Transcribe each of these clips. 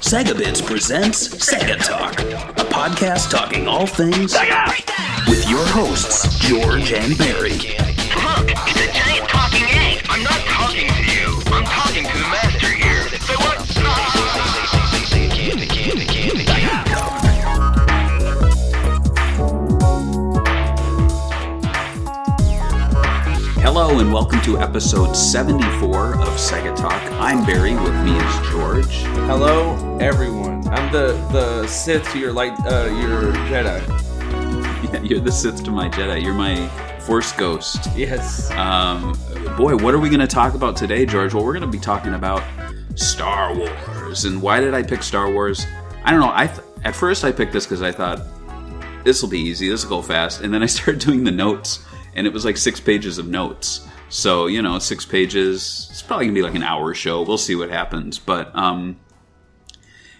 Sega Bits presents Sega Talk, a podcast talking all things Sega! with your hosts, George and Barry. Look, it's a giant talking egg. I'm not talking to you. I'm talking to the Hello and welcome to episode 74 of Sega Talk. I'm Barry, with me is George. Hello, everyone. I'm the the Sith to your light, uh, your Jedi. Yeah, you're the Sith to my Jedi. You're my Force Ghost. Yes. Um, boy, what are we going to talk about today, George? Well, we're going to be talking about Star Wars. And why did I pick Star Wars? I don't know. I th- at first I picked this because I thought this will be easy. This will go fast. And then I started doing the notes, and it was like six pages of notes. So you know, six pages. It's probably gonna be like an hour show. We'll see what happens. But um,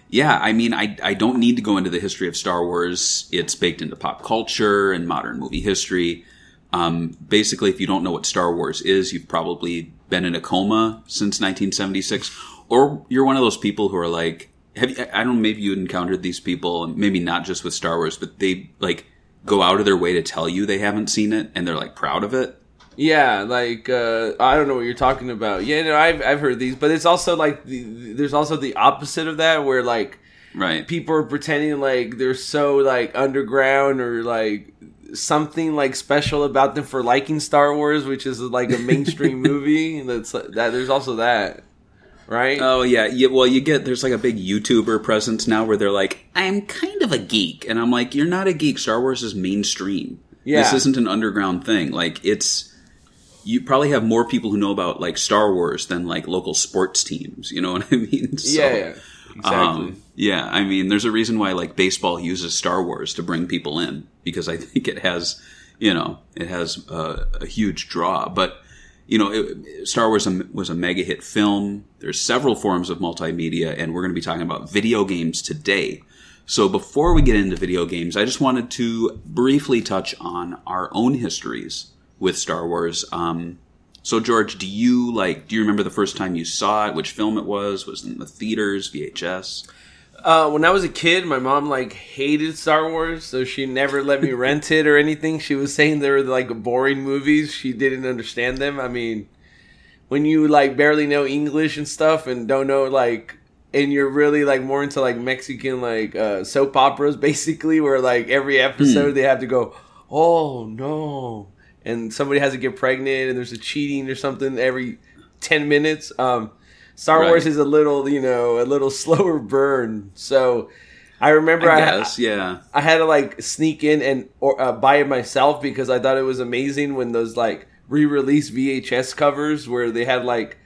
yeah, I mean, I I don't need to go into the history of Star Wars. It's baked into pop culture and modern movie history. Um, basically, if you don't know what Star Wars is, you've probably been in a coma since 1976, or you're one of those people who are like, have you, I don't know, maybe you encountered these people, maybe not just with Star Wars, but they like go out of their way to tell you they haven't seen it, and they're like proud of it. Yeah, like uh, I don't know what you're talking about. Yeah, no, I've I've heard these, but it's also like the, there's also the opposite of that, where like Right. people are pretending like they're so like underground or like something like special about them for liking Star Wars, which is like a mainstream movie. That's that. There's also that, right? Oh yeah, yeah. Well, you get there's like a big YouTuber presence now where they're like, "I'm kind of a geek," and I'm like, "You're not a geek. Star Wars is mainstream. Yeah. This isn't an underground thing. Like it's." You probably have more people who know about like Star Wars than like local sports teams. You know what I mean? So, yeah, yeah, exactly. Um, yeah, I mean, there's a reason why like baseball uses Star Wars to bring people in because I think it has, you know, it has a, a huge draw. But you know, it, Star Wars was a mega hit film. There's several forms of multimedia, and we're going to be talking about video games today. So before we get into video games, I just wanted to briefly touch on our own histories with Star Wars. Um, so George, do you like? Do you remember the first time you saw it? Which film it was? Was it in the theaters, VHS? Uh, when I was a kid, my mom like hated Star Wars, so she never let me rent it or anything. She was saying they were like boring movies. She didn't understand them. I mean, when you like barely know English and stuff and don't know like, and you're really like more into like Mexican like uh, soap operas, basically, where like every episode they have to go, oh no, and somebody has to get pregnant and there's a cheating or something every ten minutes. Um, Star Right. Wars is a little, you know, a little slower burn. So I remember I I, yeah. I had to like sneak in and or uh, buy it myself because I thought it was amazing when those like re-release VHS covers where they had like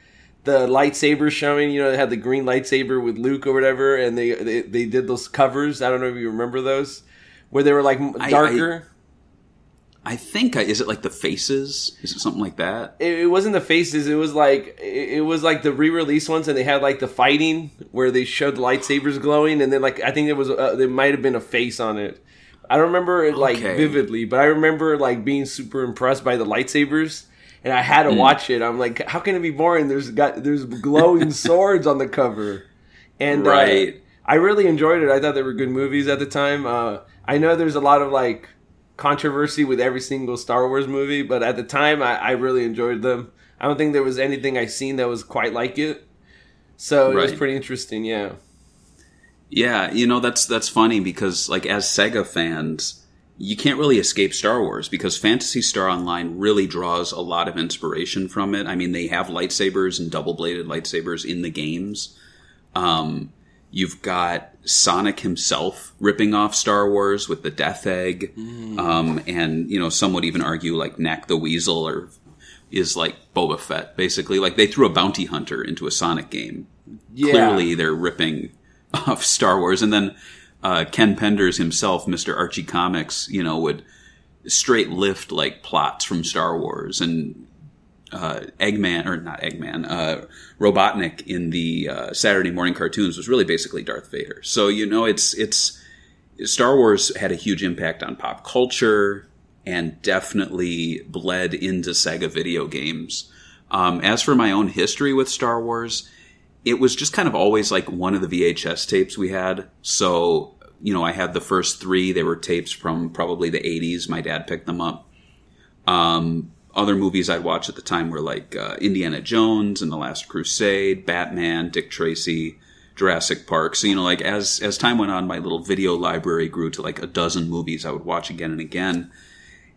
the lightsaber showing, you know, they had the green lightsaber with Luke or whatever, and they they, they did those covers. I don't know if you remember those, where they were like m- I- darker. I think I, is it like the faces? Is it something like that? it, it wasn't the faces. It was like it, it was like the re-release ones, and they had like the fighting where they showed the lightsabers glowing, and then like I think it was uh, there might have been a face on it. I don't remember it like Okay. vividly, but I remember like being super impressed by the lightsabers, and I had to Hmm. watch it. I'm like, how can it be boring? There's got there's glowing swords on the cover, and uh, Right. I really enjoyed it. I thought they were good movies at the time. Uh, I know there's a lot of like controversy with every single Star Wars movie, but at the time I, I really enjoyed them. I don't think there was anything I seen that was quite like it. So it was pretty interesting, yeah. Yeah, you know that's that's funny because like as Sega fans, you can't really escape Star Wars because Phantasy Star Online really draws a lot of inspiration from it. I mean, they have lightsabers and double-bladed lightsabers in the games. Um, you've got Sonic himself ripping off Star Wars with the Death Egg, um, and you know some would even argue like Nack the Weasel or is like Boba Fett, basically. Like they threw a bounty hunter into a Sonic game Yeah. clearly they're ripping off Star Wars. And then uh, Ken Penders himself, Mr. Archie Comics, you know, would straight lift like plots from Star Wars and uh, Eggman or not Eggman, uh, Robotnik in the uh, Saturday morning cartoons was really basically Darth Vader. So you know, it's it's Star Wars had a huge impact on pop culture and definitely bled into Sega video games. Um, as for my own history with Star Wars, it was just kind of always like one of the VHS tapes we had. So, you know, I had the first three. They were tapes from probably the 80s. My dad picked them up. Um, other movies I'd watch at the time were like uh, Indiana Jones and The Last Crusade, Batman, Dick Tracy, Jurassic Park. So, you know, like as, as time went on, my little video library grew to like a dozen movies I would watch again and again.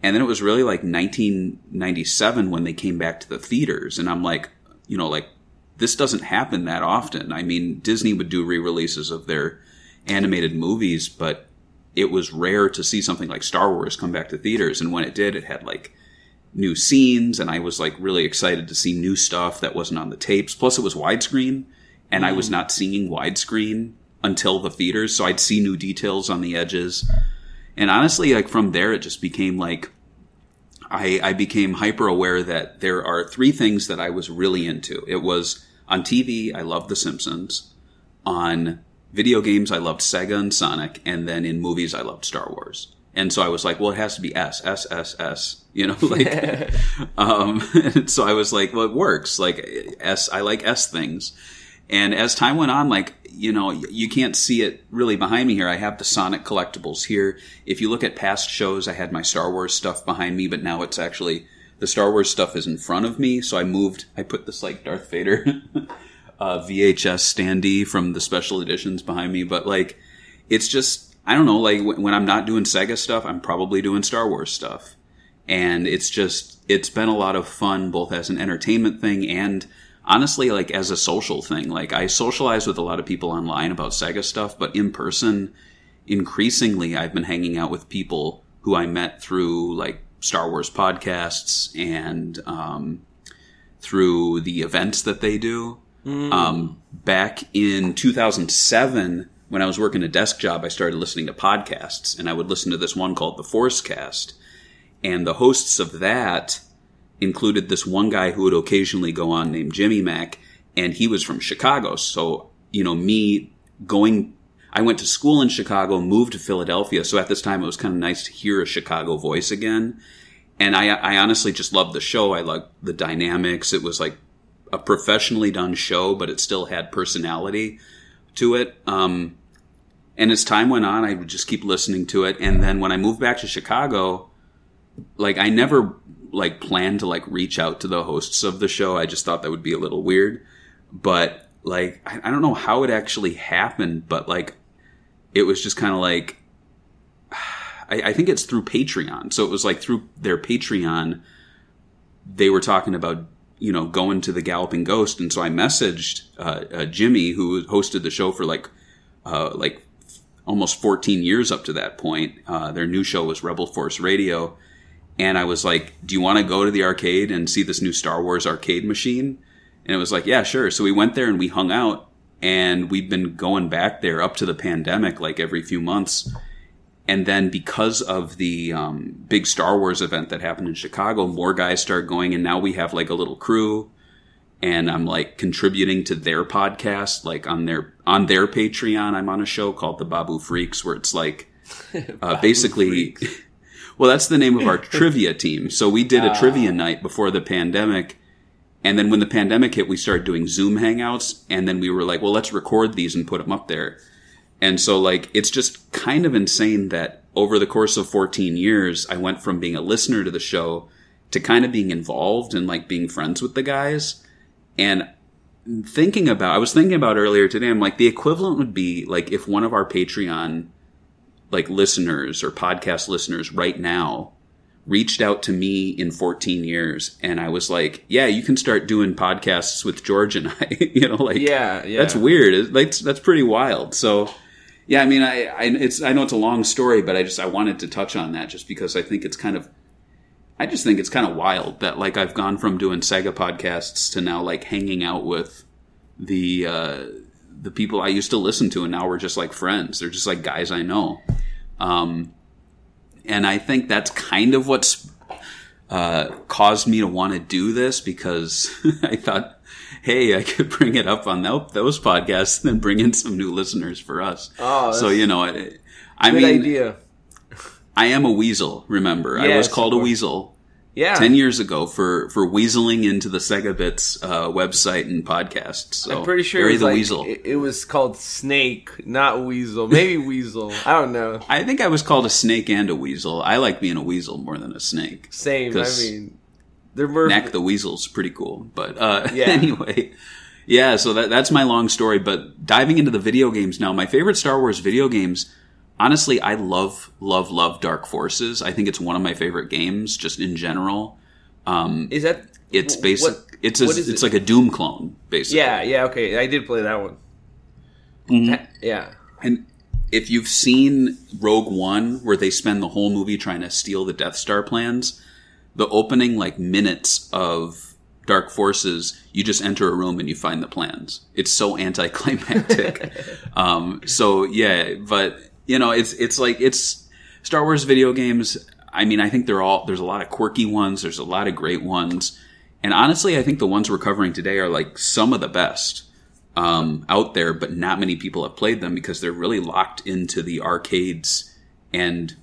And then it was really like 1997 when they came back to the theaters. And I'm like, you know, like this doesn't happen that often. I mean, Disney would do re-releases of their animated movies, but it was rare to see something like Star Wars come back to theaters. And when it did, it had like new scenes, and I was like really excited to see new stuff that wasn't on the tapes. Plus, it was widescreen, and I was mm. not seeing widescreen until the theaters, so I'd see new details on the edges. And honestly, like from there, it just became like I, I became hyper aware that there are three things that I was really into. It was on TV, I loved The Simpsons. On video games, I loved Sega and Sonic. And then in movies, I loved Star Wars. And so I was like, well, it has to be S, S, S, S, you know, like, um, so I was like, well, it works. Like S, I like S things. And as time went on, like, you know, you can't see it really behind me here. I have the Sonic collectibles here. If you look at past shows, I had my Star Wars stuff behind me, but now it's actually the Star Wars stuff is in front of me. So I moved, I put this like Darth Vader uh, VHS standee from the special editions behind me. But like, it's just, I don't know, like when I'm not doing Sega stuff, I'm probably doing Star Wars stuff. And it's just, it's been a lot of fun, both as an entertainment thing and honestly like as a social thing. Like i socialize with a lot of people online about sega stuff but in person increasingly i've been hanging out with people who i met through like star wars podcasts and um, through the events that they do. Um, back in 2007 when i was working a desk job i started listening to podcasts and i would listen to this one called the force cast and the hosts of that included this one guy who would occasionally go on named Jimmy Mac, and he was from Chicago. So, you know, me going, I went to school in Chicago, moved to Philadelphia. So at this time, it was kind of nice to hear a Chicago voice again. And I, I honestly just loved the show. I loved the dynamics. It was like a professionally done show, but it still had personality to it. Um, and as time went on, I would just keep listening to it. And then when I moved back to Chicago, like I never like planned to like reach out to the hosts of the show. I just thought that would be a little weird. But like I, I don't know how it actually happened, but like it was just kind of like I, I think it's through Patreon. So it was like through their Patreon, they were talking about you know going to the Galloping Ghost, and so I messaged uh, uh, Jimmy, who hosted the show for like uh, like almost 14 years up to that point. Uh, their new show was Rebel Force Radio, and I was like, "Do you want to go to the arcade and see this new Star Wars arcade machine?" And it was like, "Yeah, sure." So we went there and we hung out, and we've been going back there up to the pandemic, like every few months. And then because of the um, big Star Wars event that happened in Chicago, more guys started going, and now we have like a little crew. And I'm like contributing to their podcast, like on their on their Patreon. I'm on a show called the Babu Freaks, where it's like uh, basically well, that's the name of our trivia team. So we did a trivia night before the pandemic. And then when the pandemic hit, we started doing Zoom hangouts. And then we were like, well, let's record these and put them up there. And so, like, it's just kind of insane that over the course of 14 years, I went from being a listener to the show to kind of being involved and like being friends with the guys. And thinking about, I was thinking about earlier today, I'm like, the equivalent would be like if one of our Patreon like listeners or podcast listeners right now reached out to me in 14 years and I was like, yeah, you can start doing podcasts with George and I, you know, like, Yeah, yeah. that's weird. That's, that's pretty wild. So, yeah, I mean, I, I, it's, I know it's a long story, but I just, I wanted to touch on that just because I think it's kind of, I just think it's kind of wild that like I've gone from doing Sega podcasts to now like hanging out with the, uh, the people I used to listen to and now we're just like friends. They're just like guys I know. Um, and I think that's kind of what's uh, caused me to want to do this because I thought, hey, I could bring it up on those podcasts and then bring in some new listeners for us. Oh, so you know, I, I mean, idea. I am a weasel. Remember, I was called a weasel Yeah. ten years ago for for weaseling into the Sega Bits uh, website and podcast. So I'm pretty sure Barry it was the like, Weasel. It, it was called Snake, not Weasel. Maybe Weasel. I don't know. I think I was called a snake and a weasel. I like being a weasel more than a snake. Same. I mean, they're. Nack the Weasel's pretty cool. But uh, Yeah. anyway, yeah. So that that's my long story. But diving into the video games now, my favorite Star Wars video games. Honestly, I love love love Dark Forces. I think it's one of my favorite games, just in general. Um, Is that? It's basic. what- it's a, it's it? like a Doom clone, basically. Yeah. Yeah. Okay. I did play that one. Mm-hmm. Yeah. And if you've seen Rogue One, where they spend the whole movie trying to steal the Death Star plans, the opening like minutes of Dark Forces, you just enter a room and you find the plans. It's so anticlimactic. um, so yeah, but you know, it's it's like it's Star Wars video games. I mean, I think they're all there's a lot of quirky ones. There's a lot of great ones, and honestly, I think the ones we're covering today are like some of the best um, out there, but not many people have played them because they're really locked into the arcades, and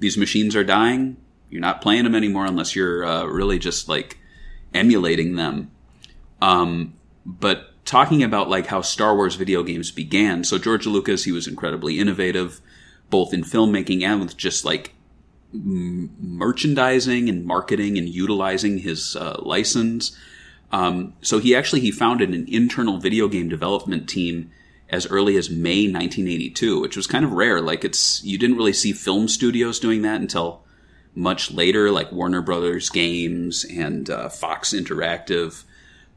these machines are dying. You're not playing them anymore unless you're uh, really just like emulating them. Um, but talking about like how Star Wars video games began, so George Lucas, he was incredibly innovative, both in filmmaking and with just like m- merchandising and marketing and utilizing his uh, license. Um, so he actually he founded an internal video game development team as early as May 1982, which was kind of rare. Like it's you didn't really see film studios doing that until much later, like Warner Brothers Games and uh, Fox Interactive.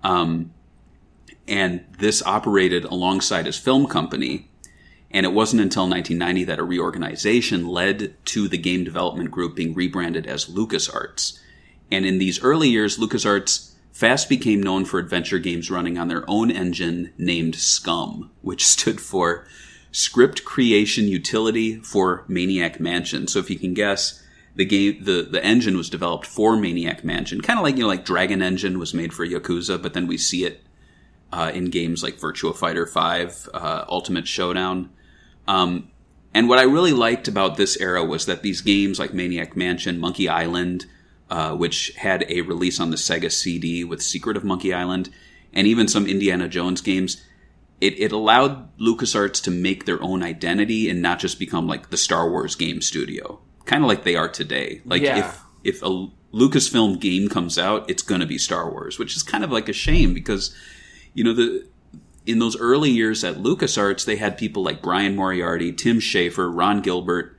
Um, and this operated alongside his film company. And it wasn't until 1990 that a reorganization led to the game development group being rebranded as LucasArts. And in these early years, LucasArts fast became known for adventure games running on their own engine named SCUM, which stood for Script Creation Utility for Maniac Mansion. So if you can guess, the game the, the engine was developed for Maniac Mansion. Kind of like you know like Dragon Engine was made for Yakuza, but then we see it uh, in games like Virtua Fighter 5, uh, Ultimate Showdown. Um, and what I really liked about this era was that these games like Maniac Mansion, Monkey Island, uh, which had a release on the Sega CD with Secret of Monkey Island, and even some Indiana Jones games, it, it allowed LucasArts to make their own identity and not just become like the Star Wars game studio, kind of like they are today. Like Yeah. if if a Lucasfilm game comes out, it's going to be Star Wars, which is kind of like a shame because you know the in those early years at LucasArts, they had people like Brian Moriarty, Tim Schafer, Ron Gilbert,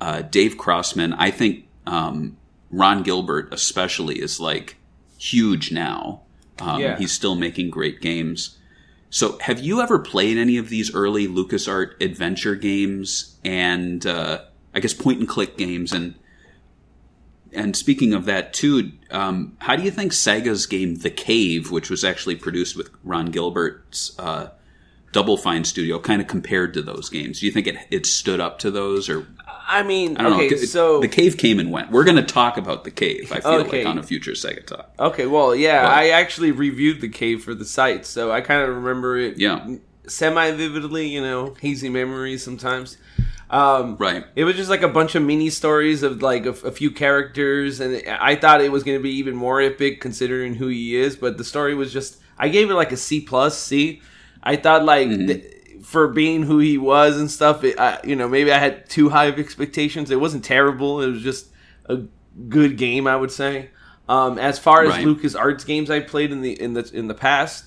uh, Dave Grossman. I think um, Ron Gilbert, especially, is like huge now. Um, Yeah. He's still making great games. So, have you ever played any of these early LucasArt adventure games and uh, I guess point and click games? And and speaking of that too, um, how do you think Sega's game The Cave, which was actually produced with Ron Gilbert's uh, Double Fine studio, kind of compared to those games? Do you think it it stood up to those, or I mean, I don't okay, know? so The Cave came and went. We're going to talk about The Cave. I feel Okay. like on a future Sega talk. okay, well, yeah, But- I actually reviewed the cave for the site, so I kind of remember it Yeah, semi vividly. You know, hazy memories sometimes. Um, right. It was just like a bunch of mini stories of like a, a few characters, and I thought it was going to be even more epic considering who he is. But the story was just, I gave it like a C plus. C. I thought like th- for being who he was and stuff, it, I, you know, maybe I had too high of expectations. It wasn't terrible. It was just a good game, I would say. Um, as far as Right. Lucas Arts games I played in the in the in the past,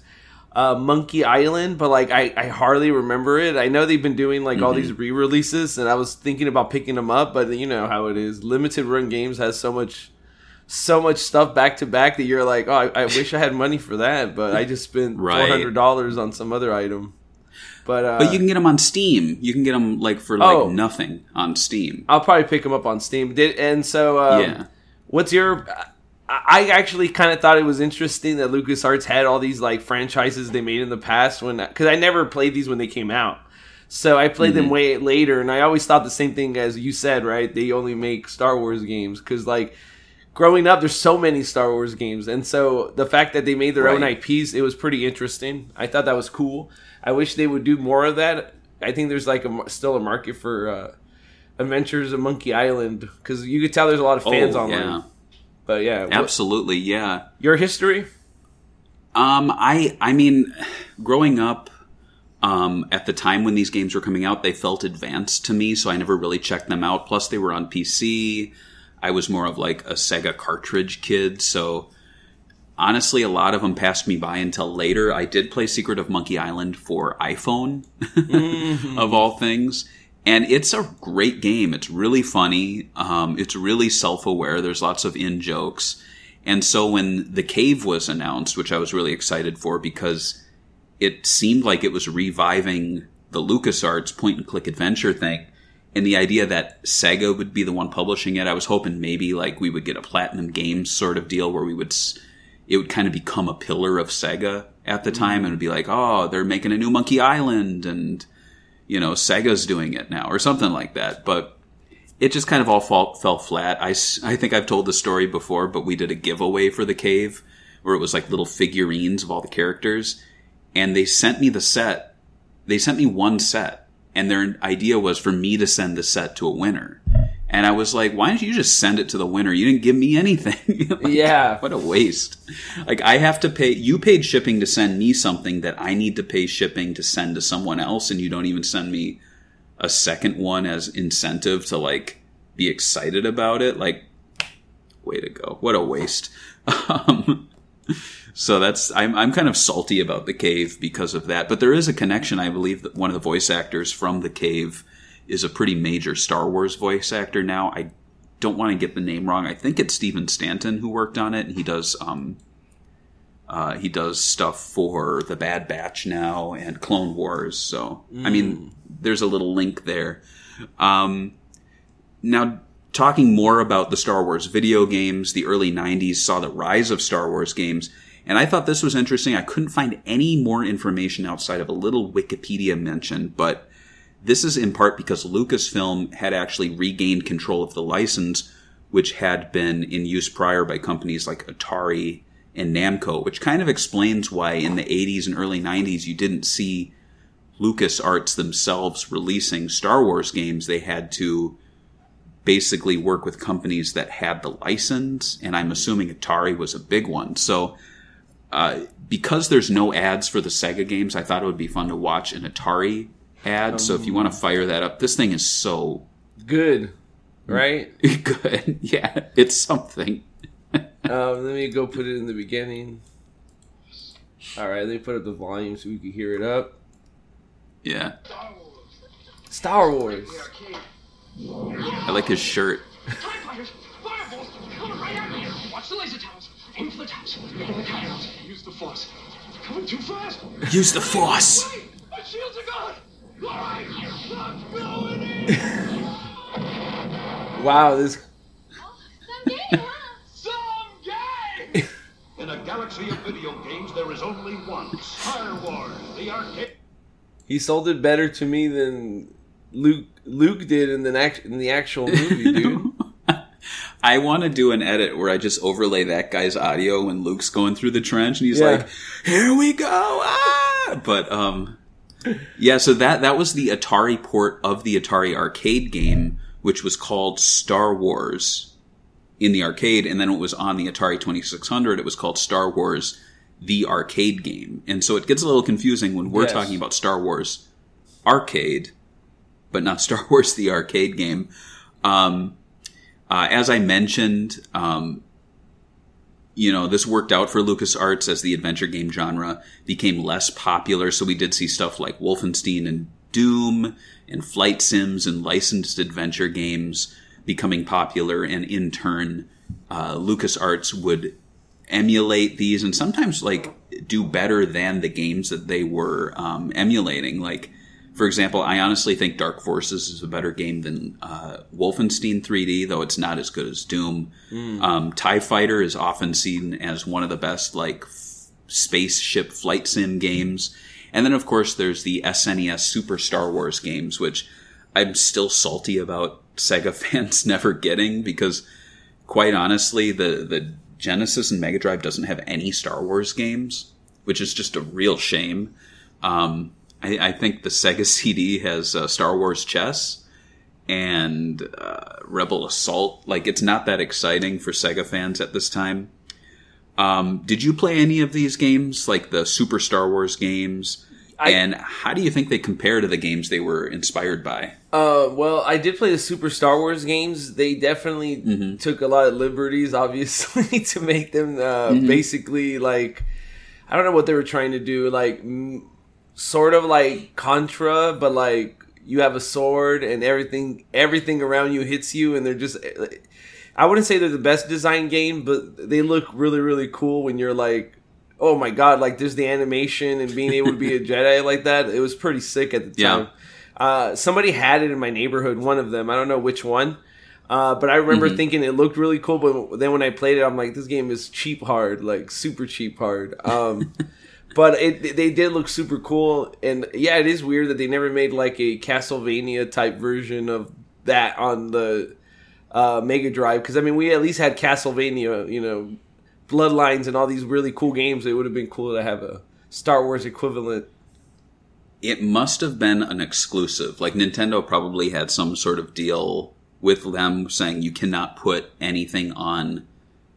uh, Monkey Island, but like I, I hardly remember it. I know they've been doing like all these re-releases, and I was thinking about picking them up, but you know how it is. Limited run games has so much, so much stuff back to back that you're like, oh, I, I wish I had money for that, but I just spent Right. four hundred dollars on some other item. But uh, But you can get them on Steam. You can get them like for like Oh. nothing on Steam. I'll probably pick them up on Steam. Did and so um, Yeah. What's your? I actually kind of thought it was interesting that LucasArts had all these like franchises they made in the past when because I never played these when they came out. So I played them way later, and I always thought the same thing as you said. Right? They only make Star Wars games because like growing up, there's so many Star Wars games, and so the fact that they made their own IPs, it was pretty interesting. I thought that was cool. I wish they would do more of that. I think there's like a still a market for uh, Adventures of Monkey Island because you could tell there's a lot of fans oh, online. yeah. But yeah, Absolutely, yeah. your history. Um, I I mean, growing up, um, at the time when these games were coming out, they felt advanced to me, so I never really checked them out. Plus, they were on PC. I was more of like a Sega cartridge kid, so honestly, a lot of them passed me by until later. I did play Secret of Monkey Island for iPhone, of all things. And it's a great game. It's really funny. Um, it's really self aware. There's lots of in jokes. And so when The Cave was announced, which I was really excited for because it seemed like it was reviving the LucasArts point and click adventure thing. And the idea that Sega would be the one publishing it, I was hoping maybe like we would get a Platinum Games sort of deal where we would, it would kind of become a pillar of Sega at the time and would be like, oh, they're making a new Monkey Island and, you know, Sega's doing it now or something like that. But it just kind of all fall, fell flat. I, I think I've told the story before, but we did a giveaway for the cave where it was like little figurines of all the characters. And they sent me the set. They sent me one set. And their idea was for me to send the set to a winner. And I was like, why don't you just send it to the winner? You didn't give me anything. Like, Yeah. What a waste. Like, I have to pay, you paid shipping to send me something that I need to pay shipping to send to someone else, and you don't even send me a second one as incentive to like be excited about it like way to go what a waste um, so that's I'm, I'm kind of salty about the cave because of that but there is a connection i believe that one of the voice actors from the cave is a pretty major star wars voice actor now i don't want to get the name wrong i think it's Stephen Stanton who worked on it and he does um, uh, he does stuff for the Bad Batch now and Clone Wars. So, I mean, there's a little link there. Um, now, talking more about the Star Wars video games, the early 90s saw the rise of Star Wars games. And I thought this was interesting. I couldn't find any more information outside of a little Wikipedia mention, but this is in part because Lucasfilm had actually regained control of the license, which had been in use prior by companies like Atari and Namco, which kind of explains why in the 80s and early 90s you didn't see LucasArts themselves releasing Star Wars games. They had to basically work with companies that had the license, and I'm assuming Atari was a big one. So, uh, because there's no ads for the Sega games, I thought it would be fun to watch an Atari ad. so, if you want to fire that up, this thing is so Good, right? good. yeah, it's something. um, let me go put it in the beginning. All right, let me put up the volume so we can hear it up. Yeah, Star Wars. I like his shirt. TIE fighters! Fireballs! Coming right at me! Watch the laser towers! Aim for the tops! Making the countdowns! Use the force! Coming too fast! Use the Force. My shields are gone! Alright! I'm going in! Wow, this Some gay! In a galaxy of video games, there is only one Star Wars, the arcade. he sold it better to me than Luke Luke did in the act, in the actual movie, dude. I want to do an edit where I just overlay that guy's audio when Luke's going through the trench and he's Yeah. like, "Here we go!" Ah! But um, yeah. So that that was the Atari port of the Atari arcade game, which was called Star Wars in the arcade, and then it was on the Atari Twenty Six Hundred. It was called Star Wars the arcade game, and so it gets a little confusing when we're Yes. talking about Star Wars arcade, but not Star Wars the arcade game. Um, uh, as I mentioned, um, you know, this worked out for LucasArts as the adventure game genre became less popular. So we did see stuff like Wolfenstein and Doom and flight sims and licensed adventure games becoming popular. And in turn, uh, LucasArts would emulate these and sometimes like do better than the games that they were um, emulating. Like, for example, I honestly think Dark Forces is a better game than uh, Wolfenstein 3D, though it's not as good as Doom. Um, Tie Fighter is often seen as one of the best like f- spaceship flight sim games, and then of course there's the SNES Super Star Wars games, which I'm still salty about Sega fans never getting because, quite honestly, the the Genesis and Mega Drive doesn't have any Star Wars games, which is just a real shame. Um, I, I think the Sega CD has uh, Star Wars chess, and uh, Rebel Assault. Like it's not that exciting for Sega fans at this time. Um, did you play any of these games, like the Super Star Wars games? I- and how do you think they compare to the games they were inspired by? Uh, well, I did play the Super Star Wars games. They definitely took a lot of liberties, obviously, to make them uh, basically like I don't know what they were trying to do, like m- sort of like Contra, but like you have a sword and everything everything around you hits you, and they're just. I wouldn't say they're the best design game, but they look really really cool when you're like. Oh my god! Like there's the animation and being able to be a Jedi like that. It was pretty sick at the Yeah. time. Uh, somebody had it in my neighborhood. One of them, I don't know which one, uh, but I remember thinking it looked really cool. But then when I played it, I'm like, this game is cheap hard, like super cheap hard. Um, but it they did look super cool, and yeah, it is weird that they never made like a Castlevania type version of that on the uh, Mega Drive. Because I mean, we at least had Castlevania, you know, Bloodlines, and all these really cool games. It would have been cool to have a Star Wars equivalent. It must have been an exclusive. Like Nintendo probably had some sort of deal with them saying you cannot put anything on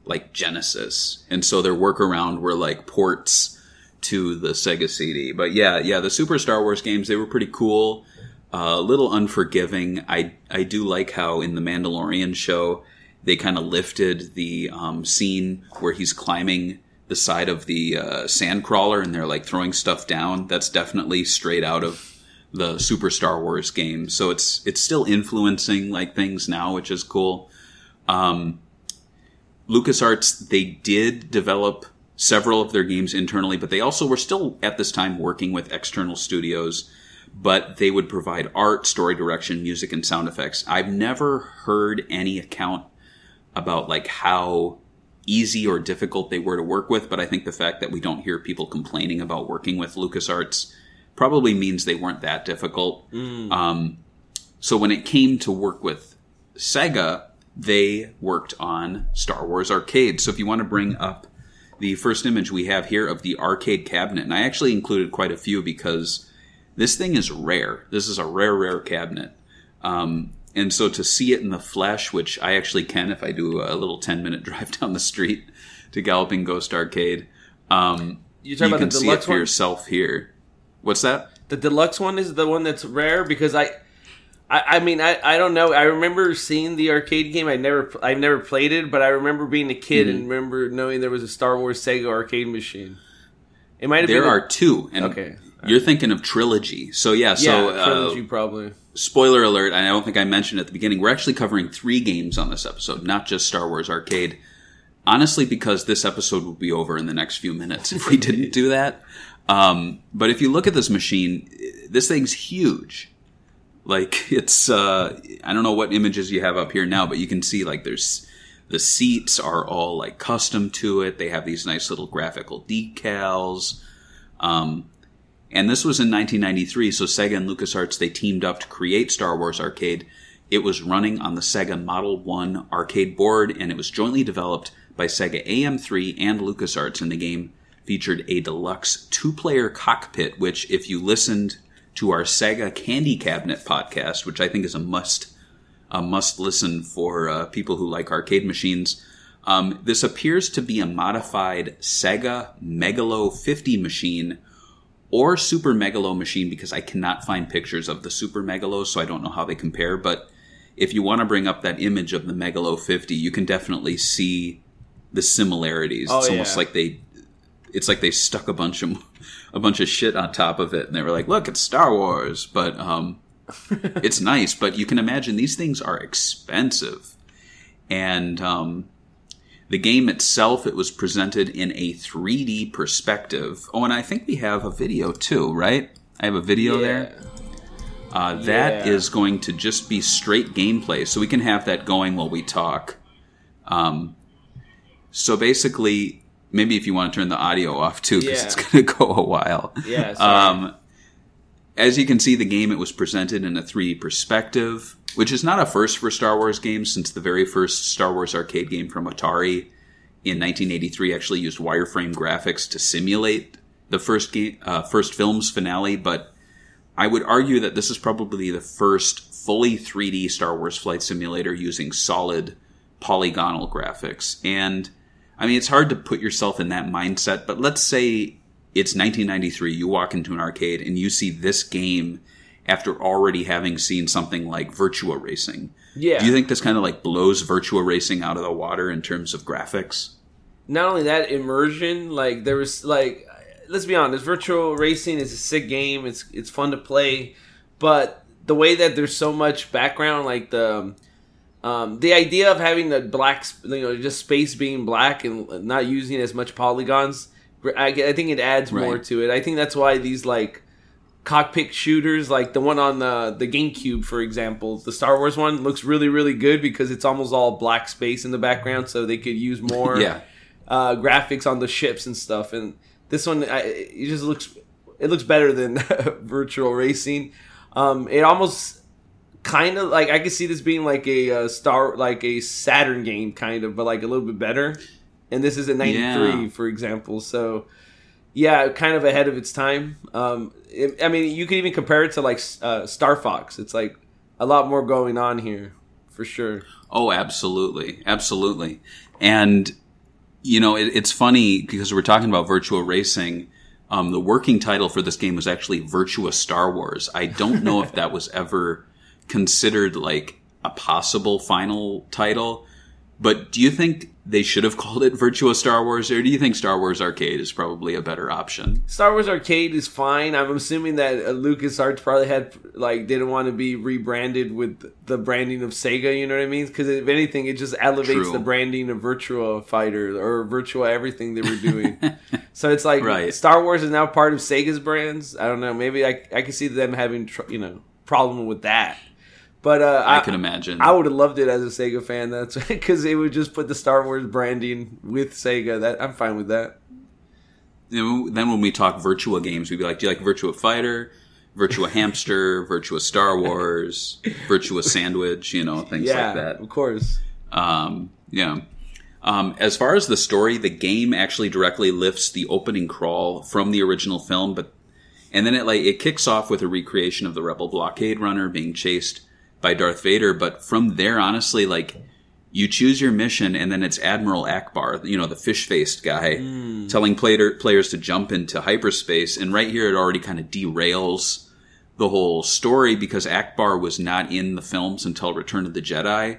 like Genesis. And so their workaround were like ports to the Sega CD. But yeah, yeah, the Super Star Wars games, they were pretty cool. Uh, a little unforgiving. I I do like how in the Mandalorian show they kind of lifted the um, scene where he's climbing the side of the uh, sand crawler and they're like throwing stuff down. That's definitely straight out of the Super Star Wars game. So it's it's still influencing like things now, which is cool. Um, LucasArts they did develop several of their games internally, but they also were still at this time working with external studios. But they would provide art, story direction, music, and sound effects. I've never heard any account about like how easy or difficult they were to work with, but I think the fact that we don't hear people complaining about working with LucasArts probably means they weren't that difficult. Um, so when it came to work with Sega, they worked on Star Wars Arcade. So if you want to bring up the first image we have here of the arcade cabinet, and I actually included quite a few because this thing is rare. This is a rare, rare cabinet. Um, and so to see it in the flesh, which I actually can if I do a little 10 minute drive down the street to Galloping Ghost Arcade, um, You're you about can the see it for one. yourself here. What's that? The deluxe one is the one that's rare because I, I, I mean, I, I don't know. I remember seeing the arcade game. I never, I've never played it, but I remember being a kid Mm-hmm. and remember knowing there was a Star Wars Sega arcade machine. It might have There been a- are two. And Okay. You're thinking of trilogy. So yeah, yeah, so uh, probably. spoiler alert, I don't think I mentioned at the beginning, we're actually covering three games on this episode, not just Star Wars Arcade. Honestly, because this episode will be over in the next few minutes if we didn't do that. Um, but if you look at this machine, this thing's huge. Like it's, uh, I don't know what images you have up here now, but you can see like there's the seats are all like custom to it. They have these nice little graphical decals. Um, and this was in 1993, so Sega and LucasArts they teamed up to create Star Wars Arcade. It was running on the Sega Model 1 arcade board, and it was jointly developed by Sega AM3 and LucasArts. And the game featured a deluxe two-player cockpit, which, if you listened to our Sega Candy Cabinet podcast, which I think is a must a must listen for uh, people who like arcade machines. Um, this appears to be a modified Sega Megalo 50 machine or Super Megalo machine because I cannot find pictures of the Super Megalo, so I don't know how they compare. But if you want to bring up that image of the Megalo 50, you can definitely see the similarities. Oh, it's almost like they it's like they stuck a bunch of a bunch of shit on top of it and they were like, "Look, it's Star Wars." But um it's nice, but you can imagine these things are expensive. And um, the game itself, it was presented in a 3D perspective. Oh, and I think we have a video too, right? I have a video there. Uh, that Yeah. is going to just be straight gameplay, so we can have that going while we talk. Um, so basically, maybe if you want to turn the audio off too, because Yeah. it's going to go a while. Yeah. Um, as you can see, the game it was presented in a 3D perspective, which is not a first for Star Wars games, since the very first Star Wars arcade game from Atari in 1983 actually used wireframe graphics to simulate the first game, uh, first film's finale. But I would argue that this is probably the first fully 3D Star Wars flight simulator using solid polygonal graphics. And I mean, it's hard to put yourself in that mindset, but let's say it's 1993, you walk into an arcade and you see this game after already having seen something like Virtua Racing. Yeah. Do you think this kind of like blows Virtua Racing out of the water in terms of graphics? not only that immersion like there was like let's be honest virtual racing is a sick game it's it's fun to play but the way that there's so much background like the um, the idea of having the black you know just space being black and not using as much polygons i, I think it adds more to it i think that's why these like cockpit shooters like the one on the the gamecube for example the star wars one looks really really good because it's almost all black space in the background so they could use more Yeah. uh, graphics on the ships and stuff. And this one, I, it just looks it looks better than virtual racing. Um, it almost kind of like I could see this being like a, uh star like a Saturn game kind of, but like a little bit better. And this is a '93, Yeah. for example. So yeah, kind of ahead of its time. Um, it, I mean, you could even compare it to like uh, Star Fox. It's like a lot more going on here for sure. Oh, absolutely, absolutely. And you know, it, it's funny because we're talking about virtual Racing. Um, the working title for this game was actually Virtua Star Wars. I don't know if that was ever considered like a possible final title. But do you think they should have called it Virtua Star Wars, or do you think Star Wars Arcade is probably a better option? Star Wars Arcade is fine. I'm assuming that uh, LucasArts probably had like didn't want to be rebranded with the branding of Sega. You know what I mean? Because if anything, it just elevates True. the branding of Virtua Fighter or Virtua everything they were doing. so it's like Right. Star Wars is now part of Sega's brands. I don't know. Maybe I I can see them having tr- you know problem with that. But uh, I, can imagine. I would have loved it as a Sega fan. That's because it would just put the Star Wars branding with Sega. That I'm fine with that. You know, then when we talk Virtua games, we'd be like, do you like Virtua Fighter, Virtua Hamster, Virtua Star Wars, Virtua Sandwich, you know, things yeah, like that. of course. Um, yeah. Um, as far as the story, the game actually directly lifts the opening crawl from the original film, but and then it like it kicks off with a recreation of the Rebel blockade runner being chased by Darth Vader. But from there, honestly, like you choose your mission, and then it's Admiral Ackbar, you know, the fish faced guy, telling player, players to jump into hyperspace. And right here, it already kind of derails the whole story because Ackbar was not in the films until Return of the Jedi.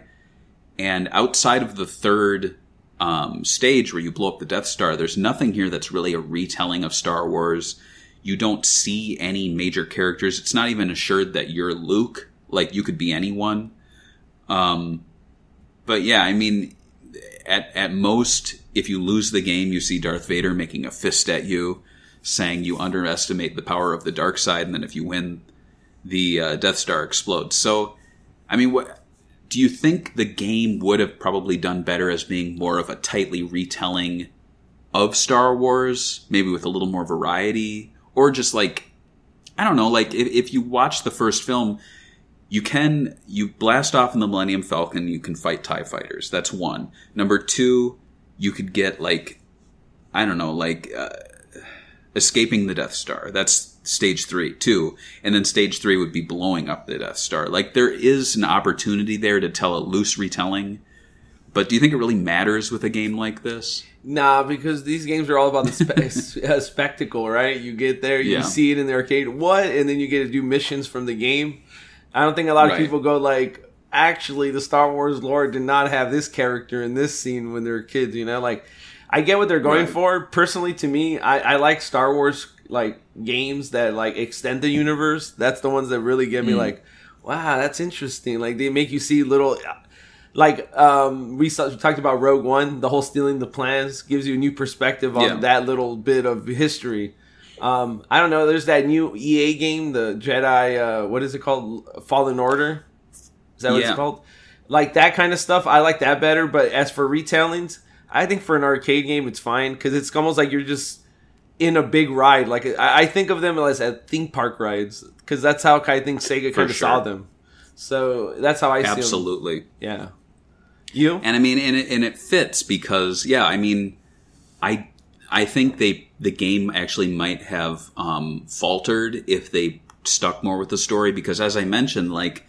And outside of the third um, stage where you blow up the Death Star, there's nothing here that's really a retelling of Star Wars. You don't see any major characters. It's not even assured that you're Luke. Like you could be anyone. Um, but yeah, I mean, at at most, if you lose the game, you see Darth Vader making a fist at you, saying you underestimate the power of the dark side, and then if you win, the uh, Death Star explodes. So, I mean, what do you think the game would have probably done better as being more of a tightly retelling of Star Wars, maybe with a little more variety, or just like I don't know, like if, if you watch the first film, you can you blast off in the Millennium Falcon, you can fight Tie fighters. That's one. Number two, you could get like I don't know, like uh, escaping the Death Star. That's stage three, two, and then stage three would be blowing up the Death Star. Like there is an opportunity there to tell a loose retelling. But do you think it really matters with a game like this? Nah, because these games are all about the spe- uh, spectacle, right? You get there, you Yeah. see it in the arcade, what, and then you get to do missions from the game. I don't think a lot of people go like, actually, the Star Wars lore did not have this character in this scene when they were kids. You know, like I get what they're going Right. for. Personally, to me, I, I like Star Wars like games that like extend the universe. That's the ones that really get Mm. me like, wow, that's interesting. Like they make you see little like um we, saw, we talked about rogue one the whole stealing the plans gives you a new perspective on Yeah. that little bit of history um i don't know there's that new ea game the jedi uh what is it called? Fallen order? Is that what Yeah. it's called? Like that kind of stuff i like that better but as for retellings i think for an arcade game it's fine because it's almost like you're just in a big ride like i, I think of them as at theme park rides because that's how i think sega kind of saw them. So that's how i see them Absolutely. yeah. You? And I mean, and it, and it fits because, yeah, I mean, I I think they the game actually might have um, faltered if they stuck more with the story because, as I mentioned, like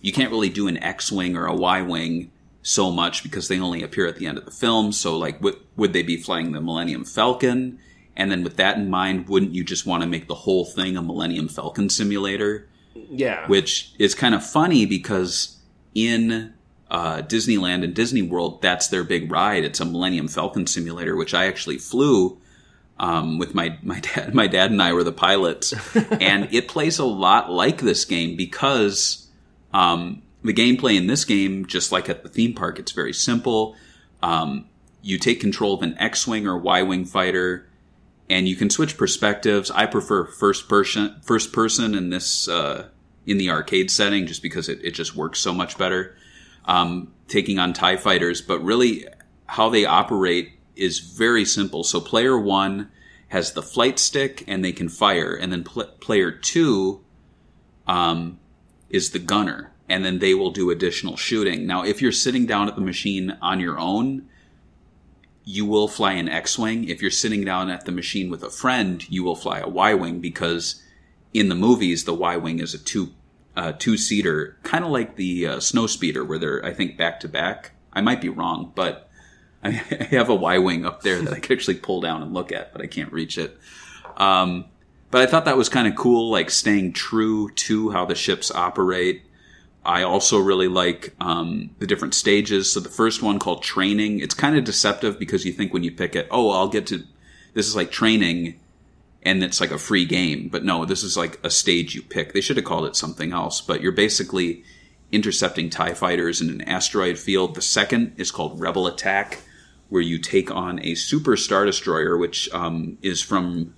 you can't really do an X-wing or a Y-wing so much because they only appear at the end of the film. So, like, would would they be flying the Millennium Falcon? And then, with that in mind, wouldn't you just want to make the whole thing a Millennium Falcon simulator? Yeah. which is kind of funny because in uh, Disneyland and Disney World, that's their big ride. It's a Millennium Falcon simulator, which I actually flew um, with my my dad. My dad and I were the pilots, and it plays a lot like this game because um, the gameplay in this game, just like at the theme park, it's very simple. Um, you take control of an X-wing or Y-wing fighter and you can switch perspectives. I prefer first person first person in this uh, in the arcade setting just because it, it just works so much better. Um, taking on Tie fighters, but really how they operate is very simple. So player one has the flight stick and they can fire, and then pl- player two um, is the gunner, and then they will do additional shooting. Now, if you're sitting down at the machine on your own, you will fly an X-wing. If you're sitting down at the machine with a friend, you will fly a Y-wing because in the movies the Y-wing is a two uh, two-seater, kind of like the uh, snow speeder, where they're I think back to back. I might be wrong, but I have a Y-wing up there that I could actually pull down and look at, but I can't reach it. Um, but I thought that was kind of cool, like staying true to how the ships operate. I also really like um, the different stages. So the first one called training, it's kind of deceptive because you think when you pick it, oh, I'll get to this is like training, and it's like a free game. But no, this is like a stage you pick. They should have called it something else. But you're basically intercepting Tie fighters in an asteroid field. The second is called Rebel Attack, where you take on a super star destroyer, which um, is from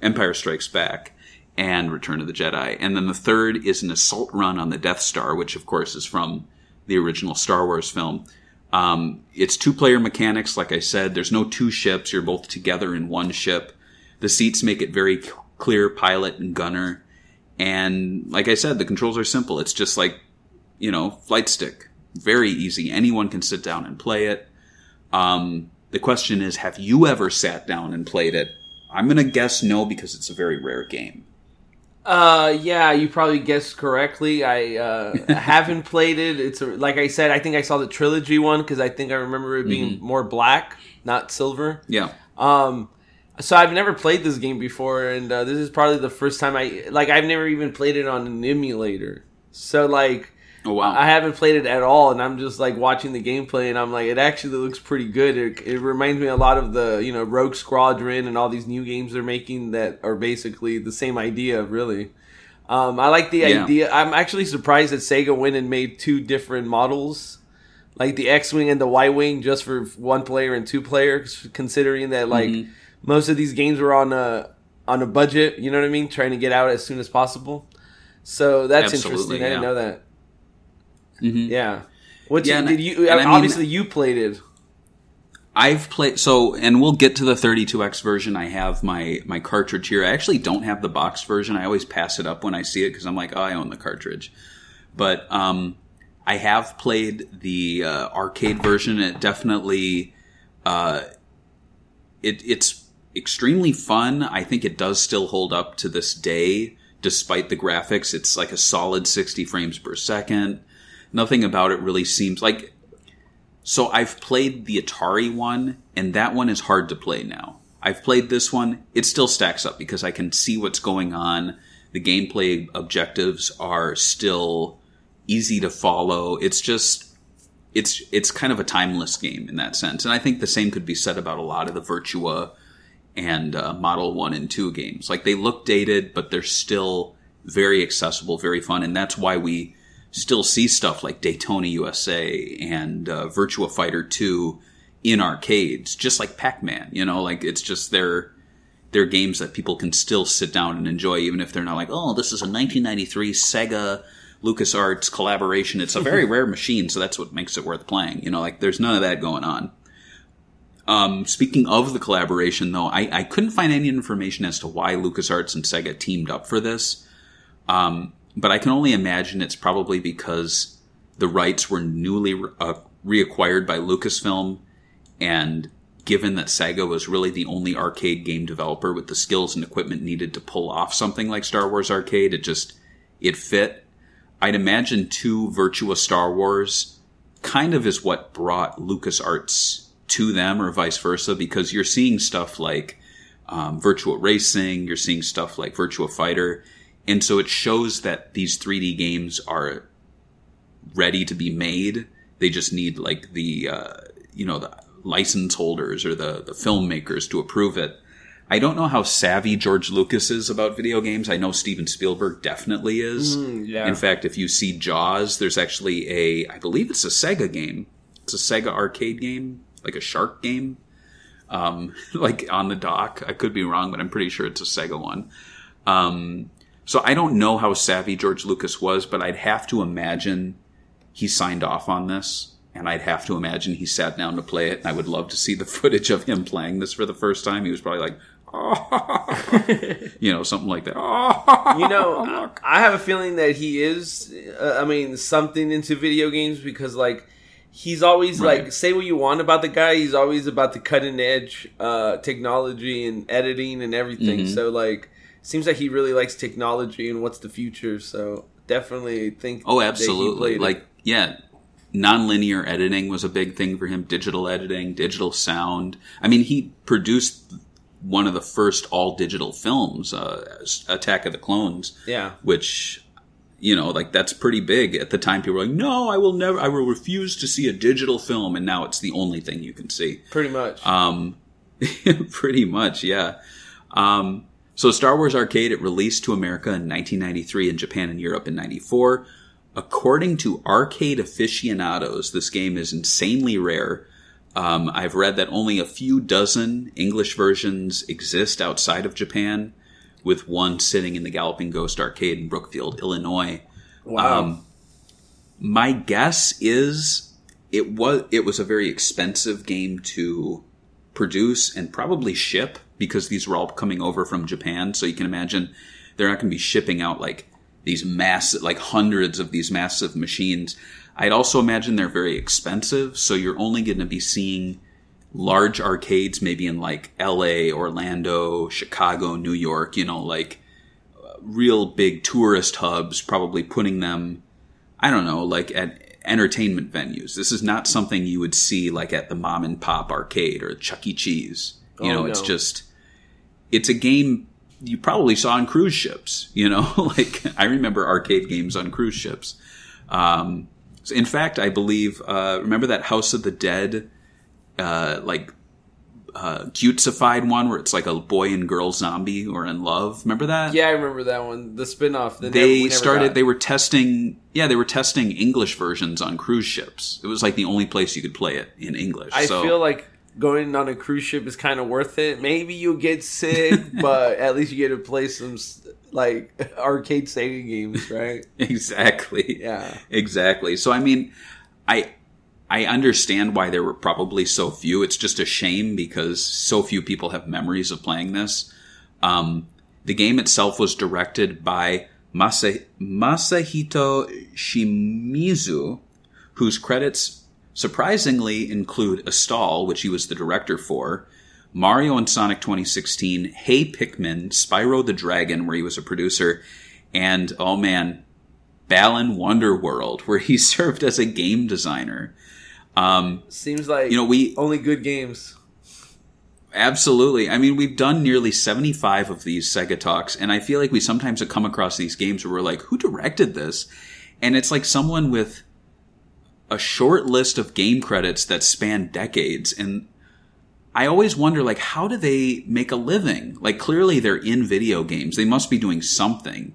Empire Strikes Back and Return of the Jedi. And then the third is an assault run on the Death Star, which of course is from the original Star Wars film. Um, it's two player mechanics, like I said. There's no two ships, you're both together in one ship. The seats make it very clear pilot and gunner. And like I said, the controls are simple. It's just like, you know, flight stick. Very easy. Anyone can sit down and play it. Um, the question is, have you ever sat down and played it? I'm going to guess no because it's a very rare game. Uh, yeah, you probably guessed correctly. I uh, haven't played it. It's a, like I said. I think I saw the trilogy one because I think I remember it being more black, not silver. Yeah. Um, so I've never played this game before, and uh, this is probably the first time I like. I've never even played it on an emulator. So like, Oh, wow. I haven't played it at all, and I'm just like watching the gameplay, and I'm like, it actually looks pretty good. It, it reminds me a lot of the you know Rogue Squadron and all these new games they're making that are basically the same idea, really. Um, I like the Yeah. idea. I'm actually surprised that Sega went and made two different models, like the X-wing and the Y-wing, just for one player and two players. Considering that like Mm-hmm. most of these games were on a on a budget, you know what I mean, trying to get out as soon as possible. So that's Absolutely, interesting. I didn't know that. Mhm. Yeah. What Yeah, you, did I- you? and I mean- obviously, you played it. I've played so, and we'll get to the 32x version. I have my my cartridge here. I actually don't have the box version. I always pass it up when I see it because I'm like, oh, I own the cartridge. But um, I have played the uh, arcade version. It definitely, uh, it it's extremely fun. I think it does still hold up to this day, despite the graphics. It's like a solid 60 frames per second. Nothing about it really seems like so I've played the Atari one, and that one is hard to play now. I've played this one; it still stacks up because I can see what's going on. The gameplay objectives are still easy to follow. It's just it's it's kind of a timeless game in that sense, and I think the same could be said about a lot of the Virtua and uh, Model One and Two games. Like they look dated, but they're still very accessible, very fun, and that's why we still see stuff like Daytona USA and uh, Virtua Fighter 2 in arcades, just like Pac-Man. You know, like it's just they're they're games that people can still sit down and enjoy, even if they're not like, oh, this is a 1993 Sega LucasArts collaboration. It's a very rare machine, so that's what makes it worth playing. You know, like there's none of that going on. Um, speaking of the collaboration, though, I, I couldn't find any information as to why LucasArts and Sega teamed up for this. Um, but I can only imagine it's probably because the rights were newly uh, reacquired by Lucasfilm, and given that Sega was really the only arcade game developer with the skills and equipment needed to pull off something like Star Wars Arcade, it just it fit. I'd imagine two Virtua Star Wars kind of is what brought LucasArts to them or vice versa because you're seeing stuff like um, Virtua Racing, you're seeing stuff like Virtua Fighter, and so it shows that these 3D games are ready to be made. They just need like the uh, you know the license holders or the the filmmakers to approve it. I don't know how savvy George Lucas is about video games. I know Steven Spielberg definitely is. yeah. In fact, if you see Jaws, there's actually a I believe it's a Sega game. It's a Sega arcade game, like a shark game. Um, like on the dock. I could be wrong, but I'm pretty sure it's a Sega one. Um, so I don't know how savvy George Lucas was, but I'd have to imagine he signed off on this, and I'd have to imagine he sat down to play it. And I would love to see the footage of him playing this for the first time. He was probably like, you know, something like that. you know, I, I have a feeling that he is. Uh, I mean, something into video games because like he's always Right. like say what you want about the guy. He's always about the cutting edge uh, technology and editing and everything. Mm-hmm. So like, seems like he really likes technology and what's the future. So definitely think. Oh, absolutely. played it. Like, yeah, nonlinear editing was a big thing for him. Digital editing, digital sound. I mean, he produced one of the first all digital films, uh, Attack of the Clones, yeah. which you know, like that's pretty big at the time. People were like, "No, I will never. I will refuse to see a digital film," and now it's the only thing you can see. Pretty much. Um, pretty much, yeah. Um, so Star Wars Arcade, it released to America in 1993 and Japan and Europe in 94. According to arcade aficionados, this game is insanely rare. Um, I've read that only a few dozen English versions exist outside of Japan, with one sitting in the Galloping Ghost Arcade in Brookfield, Illinois. wow. Um, my guess is it was it was a very expensive game to produce and probably ship because these were all coming over from Japan. So you can imagine they're not going to be shipping out like these massive, like hundreds of these massive machines. I'd also imagine they're very expensive. So you're only going to be seeing large arcades, maybe in like L.A., Orlando, Chicago, New York. You know, like real big tourist hubs, probably putting them I don't know, like at entertainment venues. This is not something you would see like at the mom and pop arcade or Chuck E. Cheese. You Oh, know, it's just it's a game you probably saw on cruise ships. You know, like I remember arcade games on cruise ships. Um, so in fact, I believe uh, remember that House of the Dead, uh, like uh, cutesified one where it's like a boy and girl zombie or in love. Remember that? yeah, I remember that one. The spin-off. that they never- started got. they were testing yeah they were testing english versions on cruise ships it was like the only place you could play it in english I so feel like going on a cruise ship is kind of worth it. Maybe you'll get sick, but at least you get to play some like arcade Sega games, right? exactly Yeah. exactly so i mean i i understand why there were probably so few it's just a shame because so few people have memories of playing this um, the game itself was directed by Masa- masahito shimizu whose credits surprisingly include Astal, which he was the director for, Mario and Sonic 2016, Hey Pikmin, Spyro the Dragon, where he was a producer, and oh man, Balan Wonderworld, where he served as a game designer. Um, Seems like You know, we only good games. Absolutely. I mean, we've done nearly 75 of these Sega Talks, and I feel like we sometimes have come across these games where we're like, who directed this? And it's like someone with a short list of game credits that span decades. And I always wonder, like, how do they make a living? Like, clearly they're in video games. They must be doing something.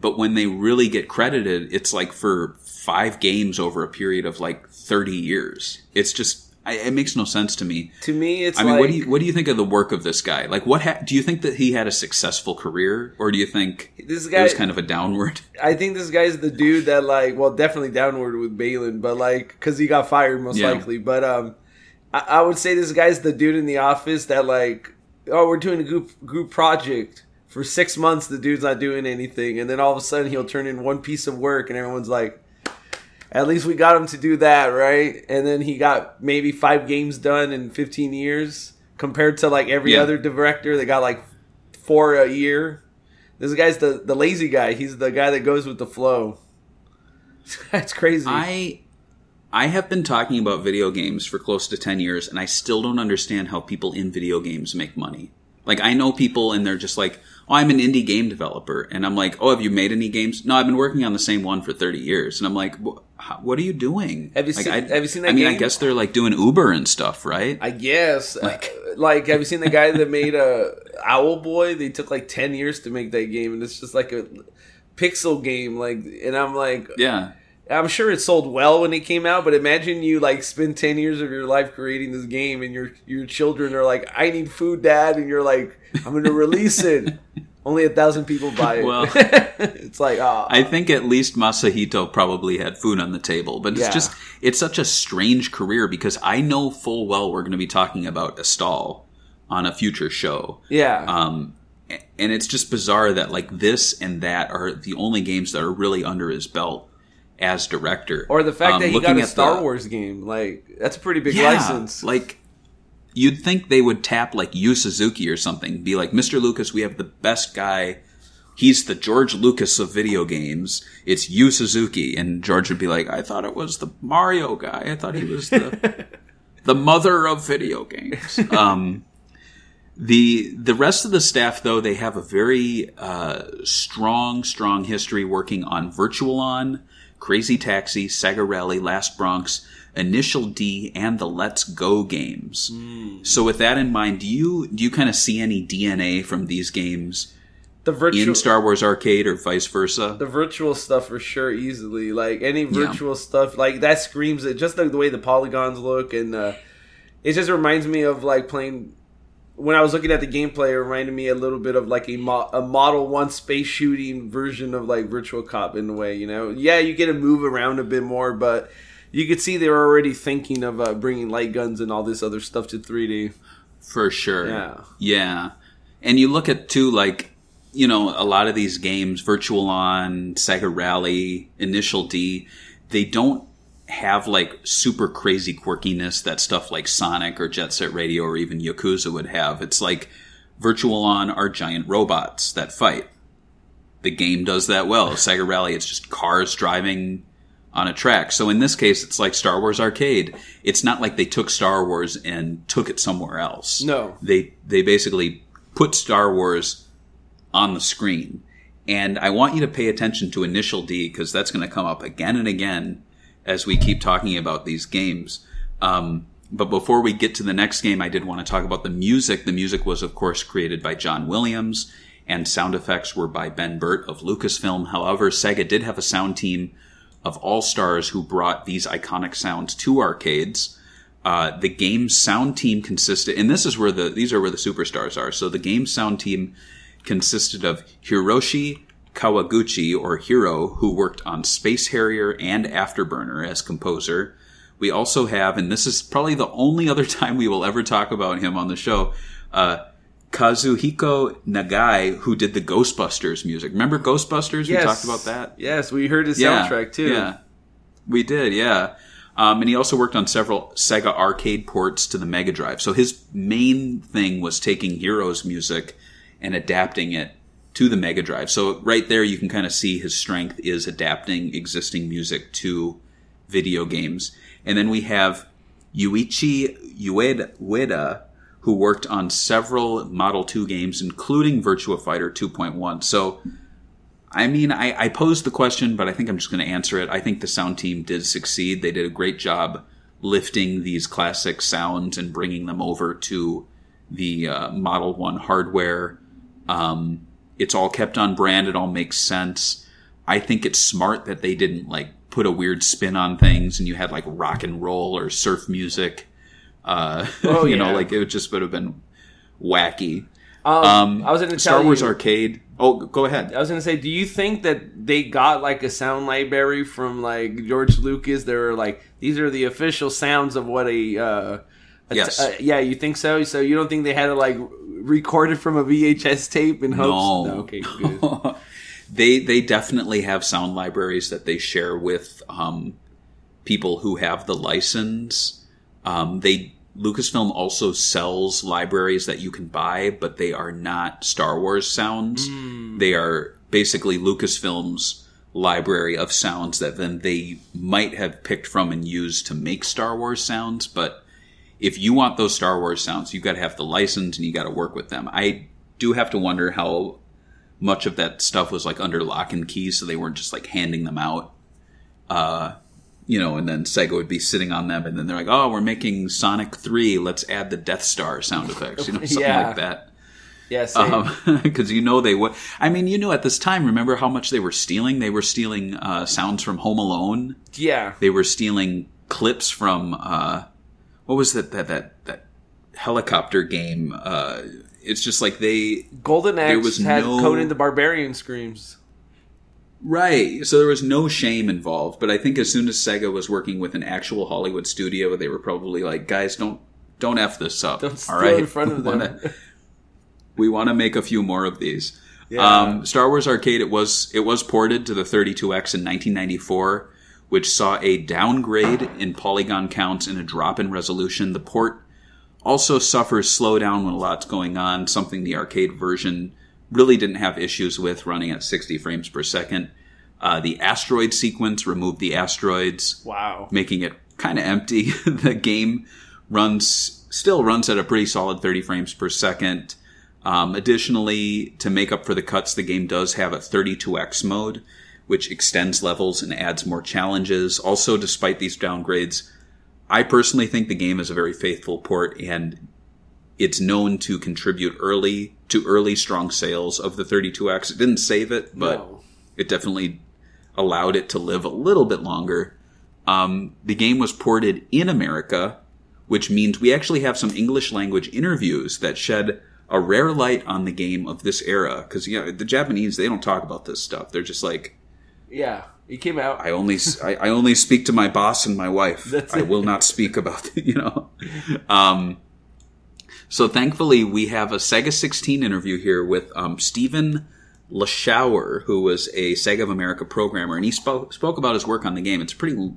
But when they really get credited, it's like for five games over a period of like 30 years. It's just, I, it makes no sense to me. To me, it's I mean, like what do you what do you think of the work of this guy? Like, what ha- do you think that he had a successful career, or do you think This guy- was kind of a downward? I think this guy's the dude that like, well, definitely downward with Balan, but like, because he got fired most Yeah. likely. But um, I, I would say this guy's the dude in the office that like, oh, we're doing a group group project for six months. The dude's not doing anything, and then all of a sudden he'll turn in one piece of work, and everyone's like, At least we got him to do that, right? And then he got maybe five games done in 15 years compared to like every Yeah. other director that got like four a year. This guy's the, the lazy guy. He's the guy that goes with the flow. That's crazy. I I have been talking about video games for close to 10 years and I still don't understand how people in video games make money. Like I know people and they're just like, "Oh, I'm an indie game developer." And I'm like, "Oh, have you made any games?" "No, I've been working on the same one for 30 years." And I'm like, how- "What are you doing?" Have you like, seen- I, have you seen that I mean, I guess they're like doing Uber and stuff, right? I guess. Like- Like, like, have you seen the guy that made uh, Owlboy? They took like ten years to make that game, and it's just like a pixel game. Like, and I'm like, yeah. I'm sure it sold well when it came out, but imagine you like spend ten years of your life creating this game, and your your children are like, "I need food, Dad," and you're like, "I'm going to release it." Only a thousand people buy it. Well- it's like, ah, I think at least Masahito probably had food on the table, but it's Yeah. just it's such a strange career because I know full well we're going to be talking about Astal on a future show. yeah, Um, and it's just bizarre that like this and that are the only games that are really under his belt as director. or the fact Um, that he got a Star the- Wars game, like that's a pretty big yeah, license. Like you'd think they would tap like Yu Suzuki or something, be like, Mr. Lucas, we have the best guy. He's the George Lucas of video games. It's Yu Suzuki, and George would be like, I thought it was the Mario guy. I thought he was the the mother of video games. Um, the the rest of the staff, though, they have a very uh, strong, strong history working on Virtual On, Crazy Taxi, Sega Rally, Last Bronx, Initial D, and the Let's Go games. So, with that in mind, do you do you kind of see any DNA from these games the virtual in Star Wars Arcade or vice versa? the virtual stuff for sure easily like any virtual stuff like that screams it just the, the way the polygons look and uh, it just reminds me of like playing when i was looking at the gameplay it reminded me a little bit of like a, mo- a model one space shooting version of like Virtua Cop in a way you know yeah you get to move around a bit more but you could see they were already thinking of uh, bringing light guns and all this other stuff to 3d For sure. Yeah. Yeah. And you look at too like you know, a lot of these games, Virtual On, Sega Rally, Initial D, they don't have like super crazy quirkiness that stuff like Sonic or Jet Set Radio or even Yakuza would have. It's like Virtual On are giant robots that fight. The game does that well. Sega Rally, it's just cars driving on a track. So in this case, it's like Star Wars Arcade. It's not like they took Star Wars and took it somewhere else. No. They they basically put Star Wars on the screen. And I want you to pay attention to Initial D because that's going to come up again and again as we keep talking about these games. Um, but before we get to the next game, I did want to talk about the music. The music was, of course, created by John Williams, and sound effects were by Ben Burtt of Lucasfilm. However, Sega did have a sound team of all stars who brought these iconic sounds to arcades. Uh, the game's sound team consisted, and this is where the these are where the superstars are. So the game's sound team consisted of Hiroshi Kawaguchi, or Hiro, who worked on Space Harrier and Afterburner as composer. We also have, and this is probably the only other time we will ever talk about him on the show, uh, Kazuhiko Nagai, who did the Ghostbusters music. Remember Ghostbusters? We talked about that. yes we heard his Yeah, soundtrack too Yeah, we did. Yeah, um, and he also worked on several Sega arcade ports to the Mega Drive. So his main thing was taking Hiro's music and adapting it to the Mega Drive. So right there, you can kind of see his strength is adapting existing music to video games. And then we have Yuichi Ueda who worked on several Model 2 games, including Virtua Fighter 2.1. So I mean, I, I posed the question, but I think I'm just going to answer it. I think the sound team did succeed. They did a great job lifting these classic sounds and bringing them over to the uh, Model 1 hardware. Um, it's all kept on brand. It all makes sense. I think it's smart that they didn't like put a weird spin on things and you had like rock and roll or surf music. Uh, Oh, you know, like it just would have been wacky. um, Um, i was gonna Star Wars you, Arcade. Oh, go ahead. I was gonna say, do you think that they got like a sound library from like George Lucas? They were like, these are the official sounds of what a, uh, a t- Yes. uh, yeah, you think so? So you don't think they had to like record it from a VHS tape in hopes? No. okay, good. they they definitely have sound libraries that they share with um, people who have the license. Um, they Lucasfilm also sells libraries that you can buy, but they are not Star Wars sounds. They are basically Lucasfilm's library of sounds that then they might have picked from and used to make Star Wars sounds. But if you want those Star Wars sounds, you've got to have the license and you got to work with them. I do have to wonder how much of that stuff was like under lock and key, so they weren't just like handing them out. Uh, you know, and then Sega would be sitting on them, and then they're like, "Oh, we're making Sonic Three. Let's add the Death Star sound effects." You know, something Yeah. like that Yeah, same. because you know they would. I mean, you knew at this time. Remember how much they were stealing? They were stealing uh, sounds from Home Alone. yeah. They were stealing clips from uh, what was that that that that helicopter game? Uh, it's just like they Golden Axe was had no- Conan the Barbarian screams. Right. So there was no shame involved. But I think as soon as Sega was working with an actual Hollywood studio, they were probably like, guys, don't don't f this up. Don't all right, in front of We them. we want to make a few more of these. Yeah. Um, Star Wars Arcade it was it was ported to the 32X in 1994, which saw a downgrade in polygon counts and a drop in resolution. The port also suffers slowdown when a lot's going on, something the arcade version really didn't have issues with running at 60 frames per second. Uh, the asteroid sequence removed the asteroids Wow. making it kind of empty. the game runs still runs at a pretty solid 30 frames per second. Um, additionally, to make up for the cuts, the game does have a 32x mode, which extends levels and adds more challenges. Also, despite these downgrades, I personally think the game is a very faithful port and it's known to contribute early to early strong sales of the 32x. It didn't save it, but No. it definitely allowed it to live a little bit longer. Um, the game was ported in America, which means we actually have some English language interviews that shed a rare light on the game of this era. Because you know the Japanese, they don't talk about this stuff. They're just like, Yeah. He came out. I only I, I only speak to my boss and my wife. That's I it. will not speak about you know. Um, so thankfully, we have a Sega 16 interview here with um, Stephen Lashower, who was a Sega of America programmer, and he spoke spoke about his work on the game. It's pretty.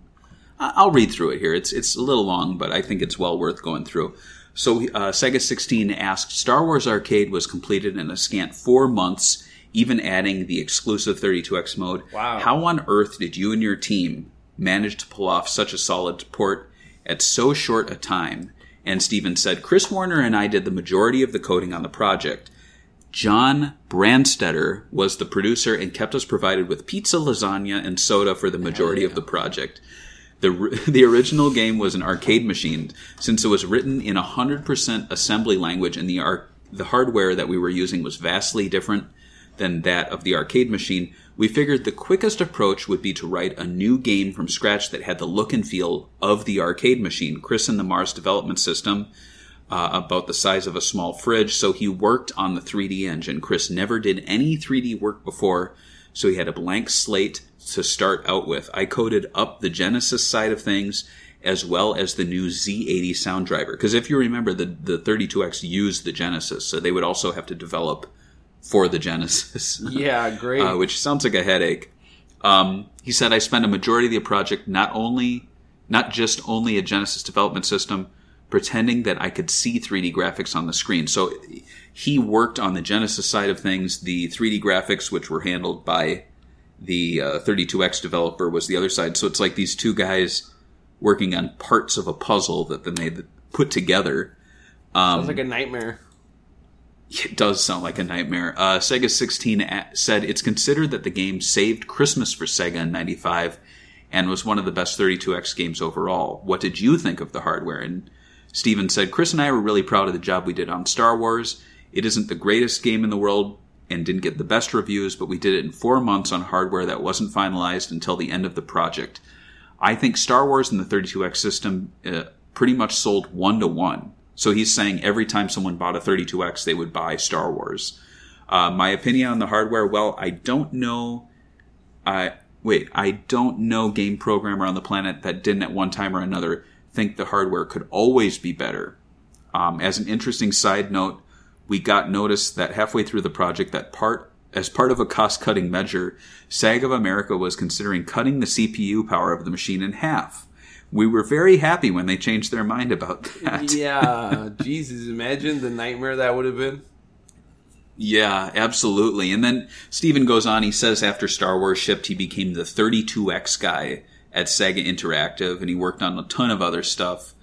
I'll read through it here. It's it's a little long, but I think it's well worth going through. So uh, Sega 16 asked, Star Wars Arcade was completed in a scant four months, even adding the exclusive 32x mode. Wow. How on earth did you and your team manage to pull off such a solid port at so short a time? And Steven said, Chris Warner and I did the majority of the coding on the project. John Brandstetter was the producer and kept us provided with pizza, lasagna, and soda for the majority of the project. The, the original game was an arcade machine since it was written in 100% assembly language and the, ar- the hardware that we were using was vastly different than that of the arcade machine. We figured the quickest approach would be to write a new game from scratch that had the look and feel of the arcade machine. Chris and the Mars development system uh, about the size of a small fridge, so he worked on the 3D engine. Chris never did any 3D work before, so he had a blank slate to start out with. I coded up the Genesis side of things as well as the new Z80 sound driver. Because if you remember, the, the 32X used the Genesis, so they would also have to develop for the Genesis. Yeah, great. uh, which sounds like a headache. Um, he said, I spent a majority of the project not only, not just only a Genesis development system, pretending that I could see 3D graphics on the screen. So he worked on the Genesis side of things. The 3D graphics, which were handled by the uh, 32X developer, was the other side. So it's like these two guys working on parts of a puzzle that then they put together. Sounds like a nightmare. It does sound like a nightmare. Uh, Sega 16 a- said it's considered that the game saved Christmas for Sega in 95 and was one of the best 32X games overall. What did you think of the hardware? And Steven said, Chris and I were really proud of the job we did on Star Wars. It isn't the greatest game in the world and didn't get the best reviews, but we did it in four months on hardware that wasn't finalized until the end of the project. I think Star Wars and the 32X system uh, pretty much sold one to one. So he's saying every time someone bought a 32X, they would buy Star Wars. Uh, my opinion on the hardware, well, I don't know. I wait, I don't know game programmer on the planet that didn't at one time or another think the hardware could always be better. Um, as an interesting side note, we got notice that halfway through the project that part as part of a cost-cutting measure, Sega of America was considering cutting the CPU power of the machine in half. We were very happy when they changed their mind about that. Yeah, Jesus, imagine the nightmare that would have been. Yeah, absolutely. And then Steven goes on, he says after Star Wars shipped, he became the 32X guy at Sega Interactive, and he worked on a ton of other stuff.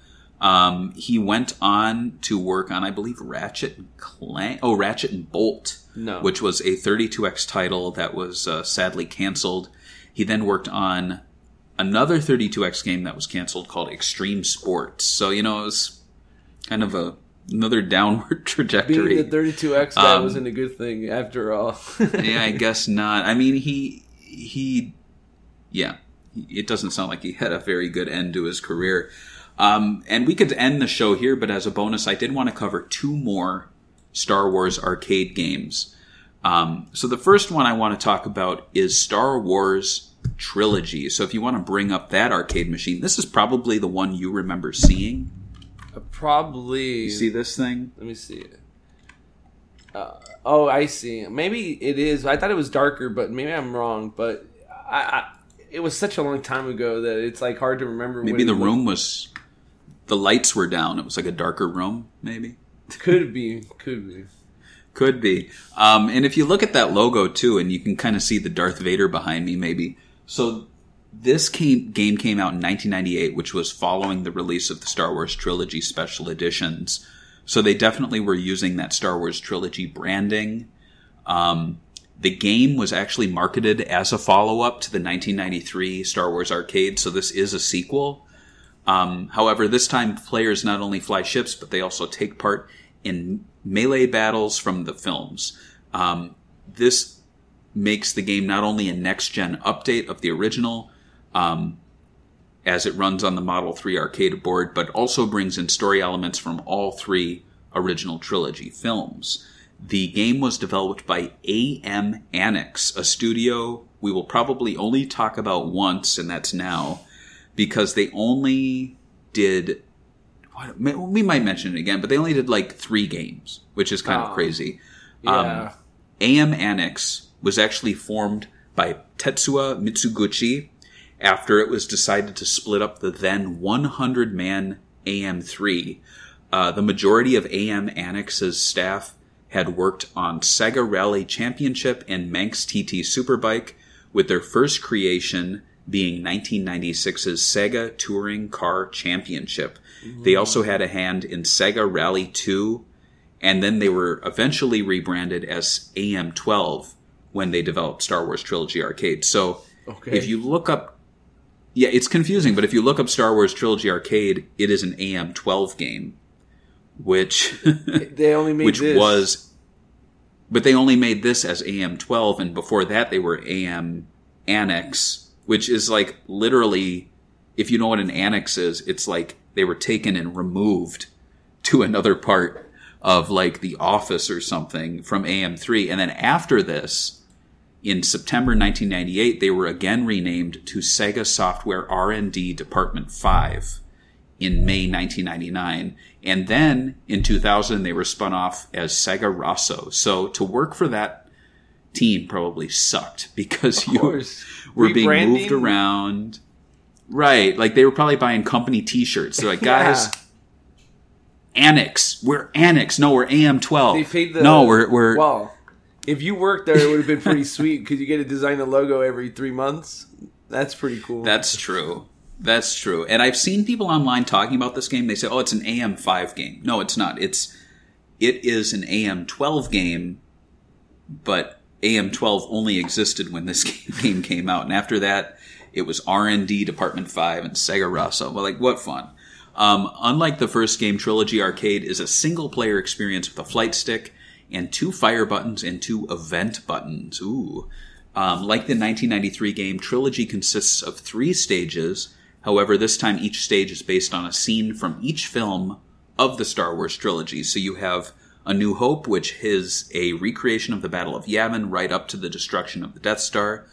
Um, he went on to work on, I believe, Ratchet and Clank. Oh, Ratchet and Bolt, No. which was a 32X title that was uh, sadly canceled. He then worked on another 32X game that was canceled called Extreme Sports. So, you know, it was kind of a another downward trajectory. Being the 32X guy Um, wasn't a good thing after all. yeah, I guess not. I mean, he he, yeah, it doesn't sound like he had a very good end to his career. Um, and we could end the show here, but as a bonus, I did want to cover two more Star Wars arcade games. Um, so the first one I want to talk about is Star Wars Trilogy. So if you want to bring up that arcade machine, this is probably the one you remember seeing. Probably. You see this thing? Let me see it. Uh, oh, I see. Maybe it is. I thought it was darker, but maybe I'm wrong. But I, I it was such a long time ago that it's like hard to remember. Maybe the room was, the lights were down. It was like a darker room, maybe. could be, could be. Could be. Um, and if you look at that logo too, and you can kind of see the Darth Vader behind me, maybe. So this came, game came out in 1998, which was following the release of the Star Wars trilogy special editions. So they definitely were using that Star Wars trilogy branding. Um, the game was actually marketed as a follow up to the 1993 Star Wars arcade, so this is a sequel. Um, however, this time players not only fly ships, but they also take part in melee battles from the films. Um, this makes the game not only a next gen update of the original, um, as it runs on the Model 3 arcade board, but also brings in story elements from all three original trilogy films. The game was developed by AM Annex, a studio we will probably only talk about once, and that's now, because they only did. We might mention it again, but they only did like three games, which is kind of Oh. crazy. Yeah. AM Annex was actually formed by Tetsuya Mizuguchi after it was decided to split up the then 100 man AM3. Uh, the majority of AM Annex's staff had worked on Sega Rally Championship and Manx TT Superbike, with their first creation being 1996's Sega Touring Car Championship. They also had a hand in Sega Rally 2, and then they were eventually rebranded as AM12 when they developed Star Wars Trilogy Arcade. So Okay. if you look up, yeah, it's confusing, but if you look up Star Wars Trilogy Arcade, it is an AM12 game, which They only made which this. was, but they only made this as AM12, and before that they were AM Annex, which is like literally, if you know what an annex is, it's like they were taken and removed to another part of like the office or something from AM3, and then after this, in September 1998, they were again renamed to Sega Software R&D Department 5 in May 1999. And then in 2000, they were spun off as Sega Rosso. So to work for that team probably sucked because you were being moved around. Right. Like they were probably buying company t shirts. They're like, guys, Annex. We're Annex. No, we're AM12. They paid the. no, we're, we're Well, if you worked there, it would have been pretty sweet because you get to design the logo every three months. That's pretty cool. That's true. That's true. And I've seen people online talking about this game. They say, "Oh, it's an AM5 game." No, it's not. It's it is an AM12 game, but AM12 only existed when this game came out, and after that, it was R&D Department 5 and Sega Rosso. Well, like what fun. Um, unlike the first game, Trilogy Arcade is a single player experience with a flight stick and two fire buttons and two event buttons. Ooh. Um, like the 1993 game, Trilogy consists of three stages. However, this time each stage is based on a scene from each film of the Star Wars trilogy. So you have A New Hope, which is a recreation of the Battle of Yavin right up to the destruction of the Death Star.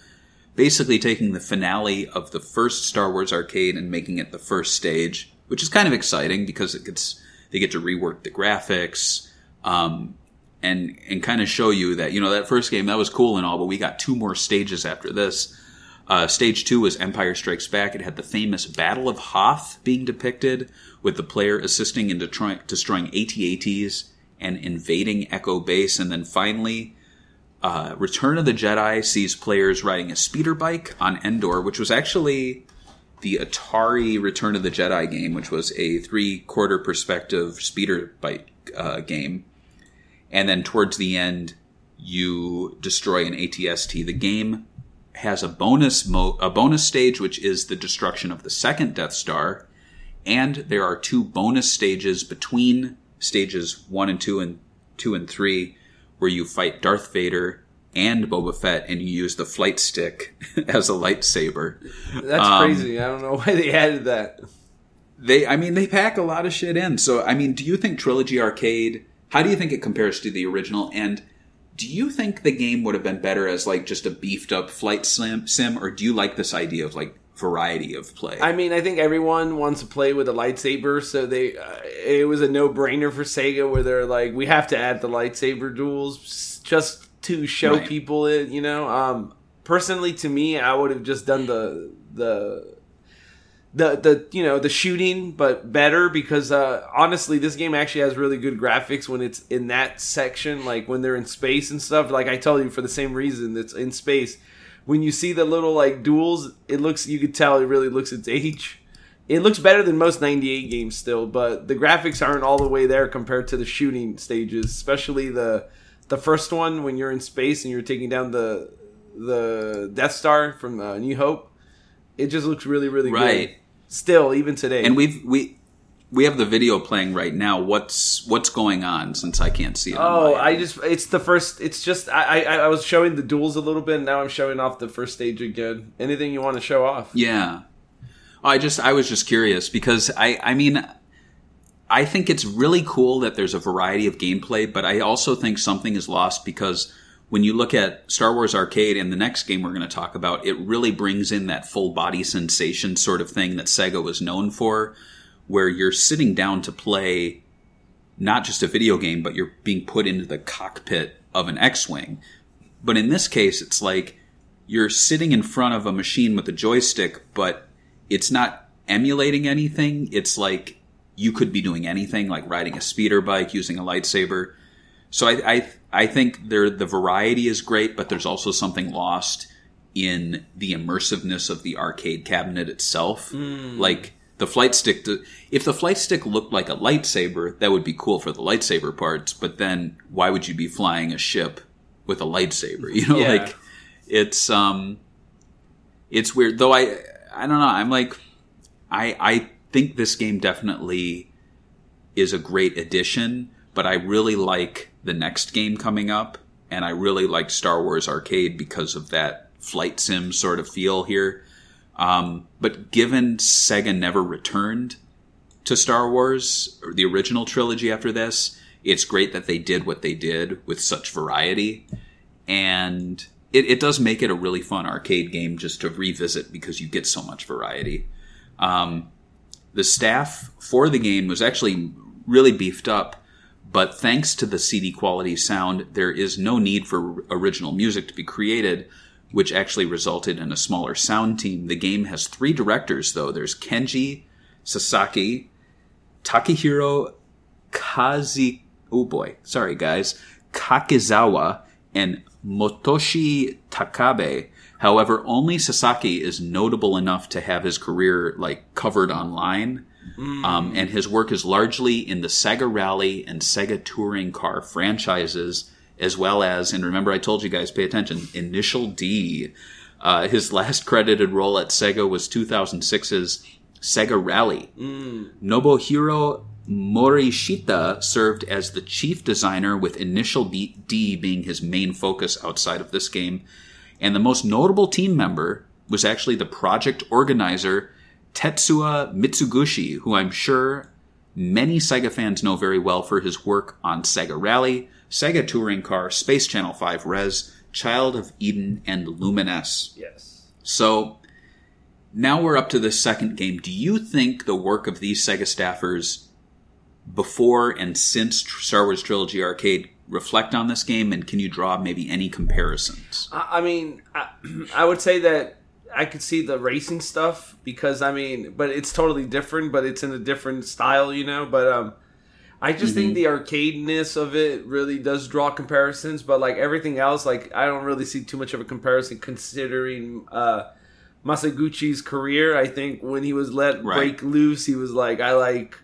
Basically taking the finale of the first Star Wars arcade and making it the first stage, which is kind of exciting because it gets they get to rework the graphics. Um, and and kind of show you that you know that first game that was cool and all, but we got two more stages after this. Uh, stage two was Empire Strikes Back. It had the famous Battle of Hoth being depicted, with the player assisting in destroy- destroying AT-ATs and invading Echo Base. And then finally, uh, Return of the Jedi sees players riding a speeder bike on Endor, which was actually the Atari Return of the Jedi game, which was a three-quarter perspective speeder bike uh, game. And then towards the end, you destroy an ATST. The game has a bonus mo- a bonus stage, which is the destruction of the second Death Star, and there are two bonus stages between stages one and two and two and three, where you fight Darth Vader and Boba Fett, and you use the flight stick as a lightsaber. That's Um, crazy. I don't know why they added that. They, I mean, they pack a lot of shit in. So, I mean, do you think Trilogy Arcade? How do you think it compares to the original? And do you think the game would have been better as like just a beefed up flight sim, sim or do you like this idea of like variety of play? I mean, I think everyone wants to play with a lightsaber, so they uh, it was a no brainer for Sega where they're like, we have to add the lightsaber duels just to show Right. people it. You know, um, personally, to me, I would have just done the the. The, the you know the shooting but better because uh, honestly this game actually has really good graphics when it's in that section like when they're in space and stuff like I told you for the same reason it's in space when you see the little like duels, it looks you could tell it really looks its age. It looks better than most 98 games still, but the graphics aren't all the way there compared to the shooting stages, especially the the first one when you're in space and you're taking down the the Death Star from uh, New Hope. It just looks really really Right. good. Still, even today. and we've we we have the video playing right now. What's what's going on since I can't see it? Oh, I just it's the first it's just I, I I was showing the duels a little bit and now I'm showing off the first stage again. Anything you want to show off? Yeah. Oh, I just I was just curious because I I mean I think it's really cool that there's a variety of gameplay, but I also think something is lost because when you look at Star Wars Arcade and the next game we're going to talk about, it really brings in that full body sensation sort of thing that Sega was known for, where you're sitting down to play not just a video game, but you're being put into the cockpit of an X-wing. But in this case, it's like you're sitting in front of a machine with a joystick, but it's not emulating anything. It's like you could be doing anything, like riding a speeder bike, using a lightsaber. So I, I, I think there the variety is great, but there's also something lost in the immersiveness of the arcade cabinet itself. Like the flight stick, if the flight stick looked like a lightsaber, that would be cool for the lightsaber parts. But then, why would you be flying a ship with a lightsaber? You know, Yeah. like it's um, it's weird. Though I, I don't know. I'm like, I, I think this game definitely is a great addition, but I really like the next game coming up, and I really like Star Wars Arcade because of that flight sim sort of feel here. Um, but given Sega never returned to Star Wars, the original trilogy after this, it's great that they did what they did with such variety. And it, it does make it a really fun arcade game just to revisit because you get so much variety. Um, the staff for the game was actually really beefed up, but thanks to the CD quality sound, there is no need for original music to be created, which actually resulted in a smaller sound team. The game has three directors, though. There's Kenji Sasaki, Takahiro Kazi. Oh boy, sorry guys. Kakizawa and Motoshi Takabe. However, only Sasaki is notable enough to have his career like covered online. Um, and his work is largely in the Sega Rally and Sega Touring Car franchises, as well as, and remember I told you guys, pay attention, Initial D. Uh, his last credited role at Sega was 2006's Sega Rally. Nobuhiro Morishita served as the chief designer, with Initial D being his main focus outside of this game. And the most notable team member was actually the project organizer, Tetsuya Mizuguchi, who I'm sure many Sega fans know very well for his work on Sega Rally, Sega Touring Car, Space Channel 5 Rez, Child of Eden, and Lumines. yes. So now we're up to the second game. Do you think the work of these Sega staffers before and since Star Wars Trilogy Arcade reflect on this game, and can you draw maybe any comparisons? I mean, I, I would say that I could see the racing stuff because I mean, but it's totally different. But it's in a different style, you know. But um, I just think the arcadeness of it really does draw comparisons. But like everything else, like I don't really see too much of a comparison considering uh, Masaguchi's career. I think when he was let Right. break loose, he was like, I like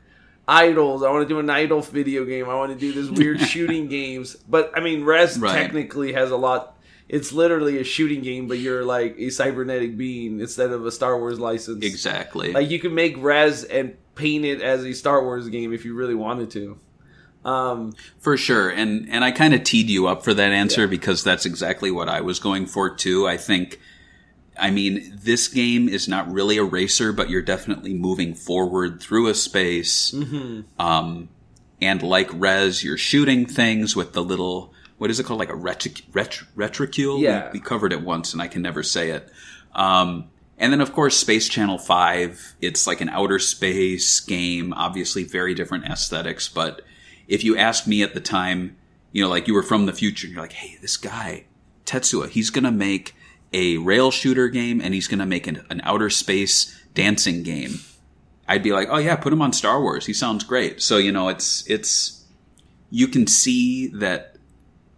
idols. I want to do an idol video game. I want to do this weird shooting games. But I mean, Rez Right. technically has a lot. It's literally a shooting game, but you're like a cybernetic being instead of a Star Wars license. Exactly. Like you can make Rez and paint it as a Star Wars game if you really wanted to. Um, For sure. And and I kind of teed you up for that answer because that's exactly what I was going for too. I think I mean, this game is not really a racer, but you're definitely moving forward through a space. Um, and like Rez, you're shooting things with the little what is it called, like a retic- ret- retrocule? Yeah. we, we covered it once, and I can never say it. Um, and then, of course, Space Channel Five. It's like an outer space game. Obviously, very different aesthetics. But if you asked me at the time, you know, like you were from the future, and you're like, "Hey, this guy Tetsuya, he's gonna make a rail shooter game, and he's gonna make an, an outer space dancing game." I'd be like, "Oh yeah, put him on Star Wars. He sounds great." So you know, it's it's you can see that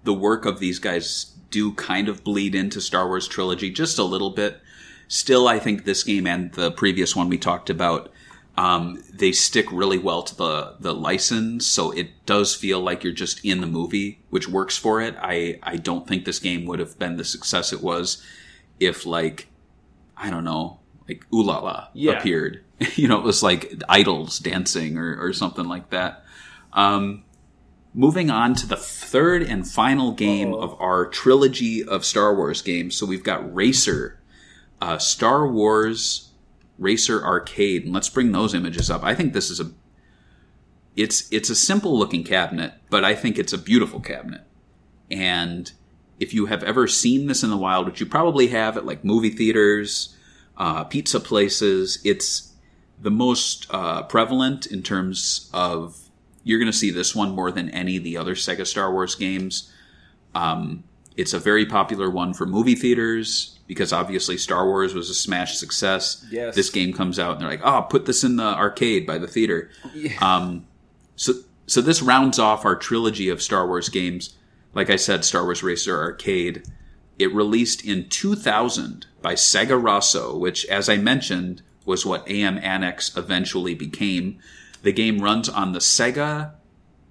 the work of these guys do kind of bleed into Star Wars trilogy just a little bit. Still, I think this game and the previous one we talked about, um, they stick really well to the the license, so it does feel like you're just in the movie, which works for it. I I don't think this game would have been the success it was if like I don't know, like Ulala Yeah. appeared. you know, it was like idols dancing or, or something like that. Um, moving on to the third and final game of our trilogy of Star Wars games. So we've got Racer, uh, Star Wars Racer Arcade, and let's bring those images up. I think this is a it's it's a simple looking cabinet, but I think it's a beautiful cabinet. And if you have ever seen this in the wild, which you probably have at like movie theaters, uh, pizza places, it's the most uh, prevalent in terms of you're going to see this one more than any of the other Sega Star Wars games. Um, it's a very popular one for movie theaters because obviously Star Wars was a smash success. Yes. This game comes out and they're like, "Oh, put this in the arcade by the theater." Um, so so this rounds off our trilogy of Star Wars games. Like I said, Star Wars Racer Arcade. It released in 2000 by Sega Rosso, which, as I mentioned, was what AM Annex eventually became. The game runs on the Sega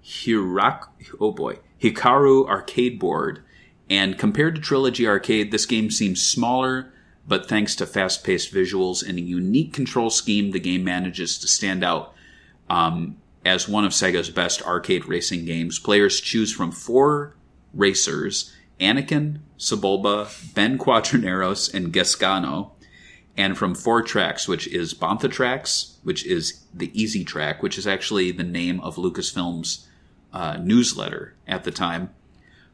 Hirak, oh boy, Hikaru arcade board. And compared to Trilogy Arcade, this game seems smaller, but thanks to fast paced visuals and a unique control scheme, the game manages to stand out um, as one of Sega's best arcade racing games. Players choose from four racers Anakin, Sebulba, Ben Quadinaros, and Gasgano and from four tracks, which is Bantha Tracks, which is the Easy Track, which is actually the name of Lucasfilm's uh, newsletter at the time.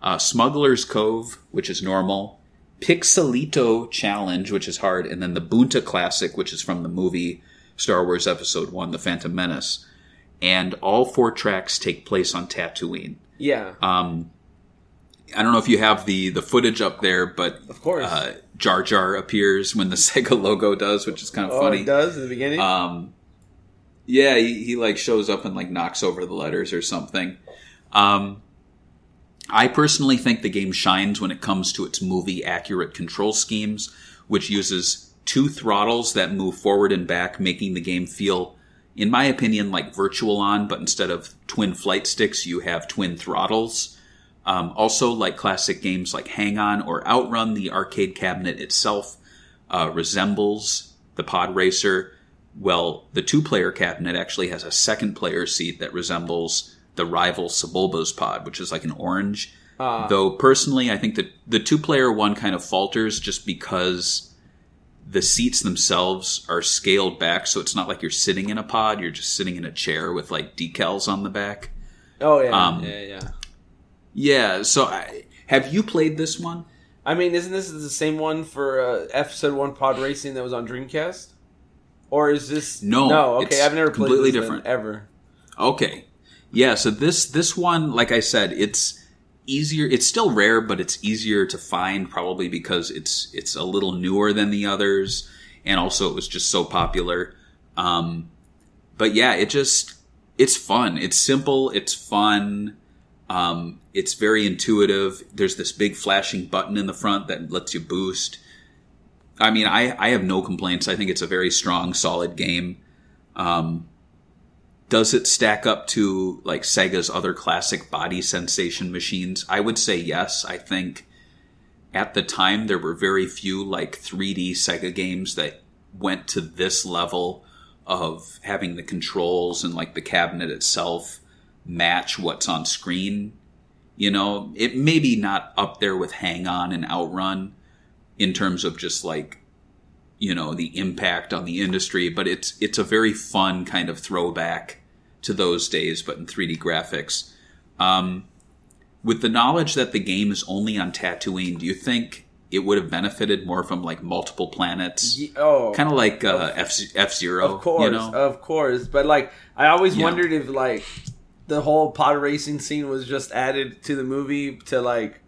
Uh, Smuggler's Cove, which is normal. Pixelito Challenge, which is hard, and then the Boonta Classic, which is from the movie Star Wars Episode 1, The Phantom Menace. And all four tracks take place on Tatooine. yeah, Um, I don't know if you have the the footage up there, but Of course. uh, Jar Jar appears when the Sega logo does, which is kind of oh, funny. it does in the beginning. Um, yeah, he, he like shows up and like knocks over the letters or something. Um, I personally think the game shines when it comes to its movie accurate control schemes, which uses two throttles that move forward and back, making the game feel, in my opinion, like Virtual On, but instead of twin flight sticks, you have twin throttles. Um, also, like classic games like Hang On or Outrun, the arcade cabinet itself uh, resembles the Pod Racer. Well, the two player cabinet actually has a second player seat that resembles the rival Sebulba's pod, which is like an orange. Though personally, I think that the two player one kind of falters just because the seats themselves are scaled back, so it's not like you're sitting in a pod, you're just sitting in a chair with like decals on the back. oh yeah, um, yeah, yeah. Yeah, so I, have you played this one? I mean, isn't this the same one for uh, episode one pod racing that was on Dreamcast? Or is this No, No, okay, I've never played completely different. ever. Okay. Yeah, so this this one, like I said, it's easier. It's still rare, but it's easier to find probably because it's it's a little newer than the others, and also it was just so popular. Um, but yeah, it just it's fun. It's simple. It's fun. Um, it's very intuitive. There's this big flashing button in the front that lets you boost. I mean, I, I have no complaints. I think it's a very strong, solid game. Um, does it stack up to like Sega's other classic body sensation machines? I would say yes. I think at the time there were very few like 3D Sega games that went to this level of having the controls and like the cabinet itself match what's on screen. You know, it may be not up there with Hang On and Outrun in terms of just like you know the impact on the industry, but it's it's a very fun kind of throwback to those days, but in 3D graphics. Um, with the knowledge that the game is only on Tatooine, do you think it would have benefited more from like multiple planets? Ye- Oh, Kind of like uh, F F Zero, Of course, you know? of course. But like, I always Yeah. wondered if like the whole pod racing scene was just added to the movie to like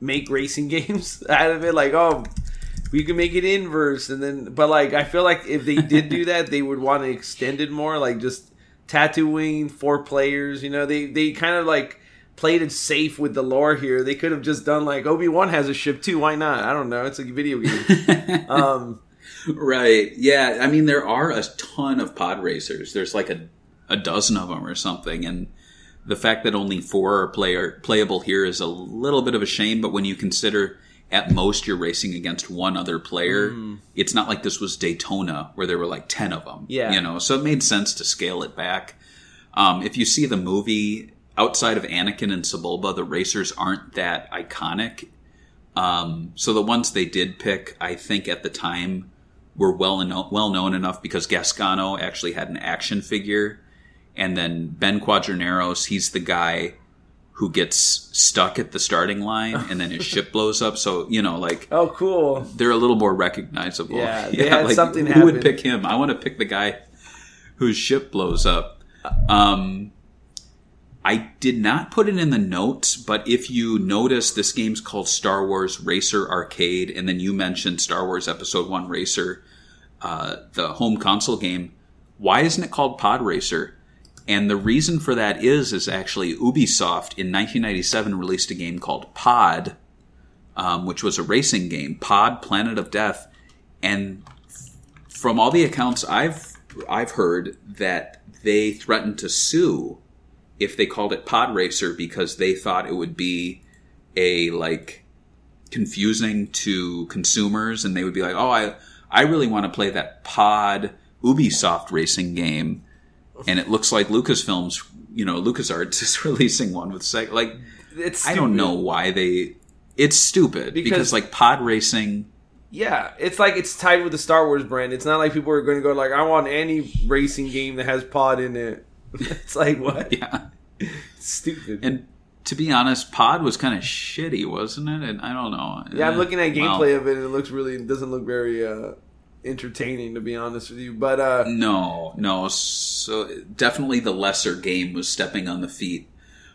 make racing games out of it. Like, oh, we can make it inverse, and then, but like, I feel like if they did do that, they would want to extend it more. Like, just Tatooine, four players. You know, they they kind of like played it safe with the lore here. They could have just done like Obi Wan has a ship too. Why not? I don't know. It's a video game. um, Right. Yeah. I mean, there are a ton of pod racers. There's like a, a dozen of them or something. And the fact that only four are player, playable here is a little bit of a shame. But when you consider at most you're racing against one other player, it's not like this was Daytona where there were like 10 of them. Yeah. You know, so it made sense to scale it back. Um, if you see the movie, outside of Anakin and Sebulba, the racers aren't that iconic. Um, so the ones they did pick, I think at the time were well well known enough because Gasgano actually had an action figure, and then Ben Quadinaros, he's the guy who gets stuck at the starting line and then his ship blows up. So you know, like oh, cool. they're a little more recognizable. Yeah, they had something Who would pick him? I want to pick the guy whose ship blows up. Um, I did not put it in the notes, but if you notice, this game's called Star Wars Racer Arcade, and then you mentioned Star Wars Episode One Racer, uh, the home console game. Why isn't it called Pod Racer? And the reason for that is, is actually Ubisoft in 1997 released a game called Pod, um, which was a racing game, Pod Planet of Death, and from all the accounts I've I've heard that they threatened to sue if they called it Pod Racer because they thought it would be a like confusing to consumers and they would be like, "Oh, I I really want to play that Pod Ubisoft racing game." And it looks like Lucasfilms, you know, LucasArts is releasing one with Sega. Like It's I don't know why they it's stupid because, Because- like pod racing Yeah, it's like it's tied with the Star Wars brand. It's not like people are going to go like, I want any racing game that has pod in it. it's like what? yeah. Stupid. And to be honest, Pod was kind of shitty, wasn't it? And I don't know. yeah, I'm Eh, looking at gameplay of it, and it looks really it doesn't look very uh, entertaining to be honest with you. But uh, No, no. So definitely the lesser game was stepping on the feet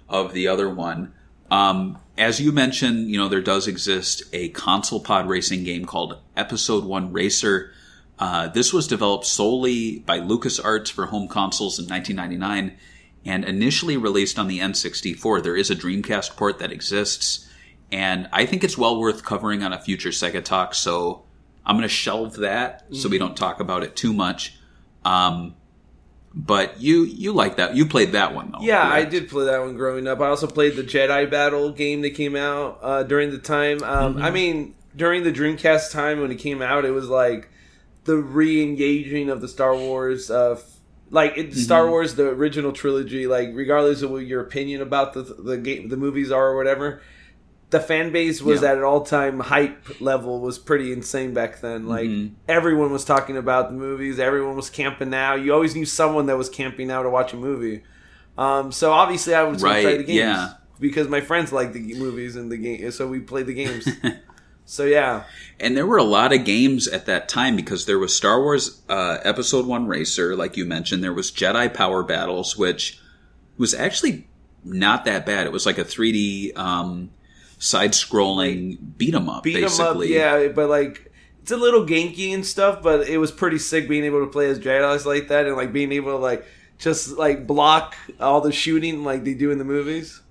of the other one. Um, as you mentioned, you know there does exist a console pod racing game called Episode One Racer. Uh, this was developed solely by LucasArts for home consoles in 1999 and initially released on the N64. There is a Dreamcast port that exists, and I think it's well worth covering on a future Sega Talk. So I'm going to shelve that so we don't talk about it too much. Um, but you you like that? You played that one though? yeah, I did play that one growing up. I also played the Jedi Battle game that came out uh, during the time. Um, Mm-hmm. I mean, during the Dreamcast time when it came out, it was like the re-engaging of the Star Wars. Uh, f- like it, Mm-hmm. Star Wars, the original trilogy. Like regardless of what your opinion about the the game, the movies are or whatever, the fan base was Yeah. at an all time hype level. Was pretty insane back then. Like Mm-hmm. everyone was talking about the movies. Everyone was camping out. You always knew someone that was camping out to watch a movie. Um, so obviously, I was to play the games yeah. because my friends like the movies and the game, so we played the games. so yeah, And there were a lot of games at that time because there was Star Wars uh, Episode One Racer, like you mentioned. There was Jedi Power Battles, which was actually not that bad. It was like a 3D um, side-scrolling beat 'em up, beat 'em up, basically. yeah, but like it's a little ganky and stuff, but it was pretty sick being able to play as Jedi like that and like being able to like just like block all the shooting like they do in the movies.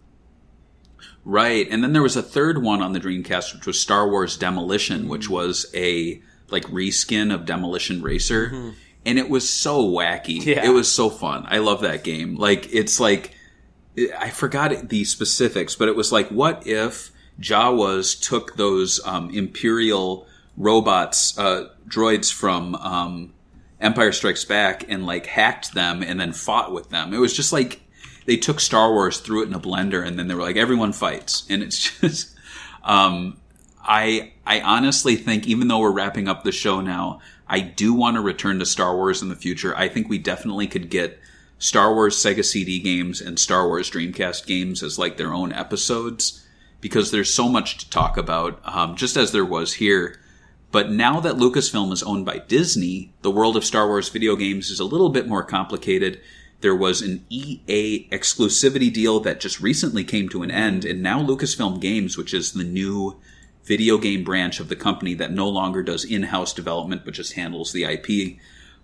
Right, and then there was a third one on the Dreamcast, which was Star Wars Demolition, which mm-hmm. was a like reskin of Demolition Racer, mm-hmm. and it was so wacky. Yeah. It was so fun. I love that game. Like it's like I forgot the specifics, but it was like, what if Jawas took those um, Imperial robots, uh, droids from um, Empire Strikes Back, and like hacked them and then fought with them? It was just like they took Star Wars, threw it in a blender, and then they were like, everyone fights, and it's just. Um, I I honestly think, even though we're wrapping up the show now, I do want to return to Star Wars in the future. I think we definitely could get Star Wars Sega CD games and Star Wars Dreamcast games as like their own episodes because there's so much to talk about, um, just as there was here. But now that Lucasfilm is owned by Disney, the world of Star Wars video games is a little bit more complicated. There was an EA exclusivity deal that just recently came to an end, and now Lucasfilm Games, which is the new video game branch of the company that no longer does in-house development but just handles the IP,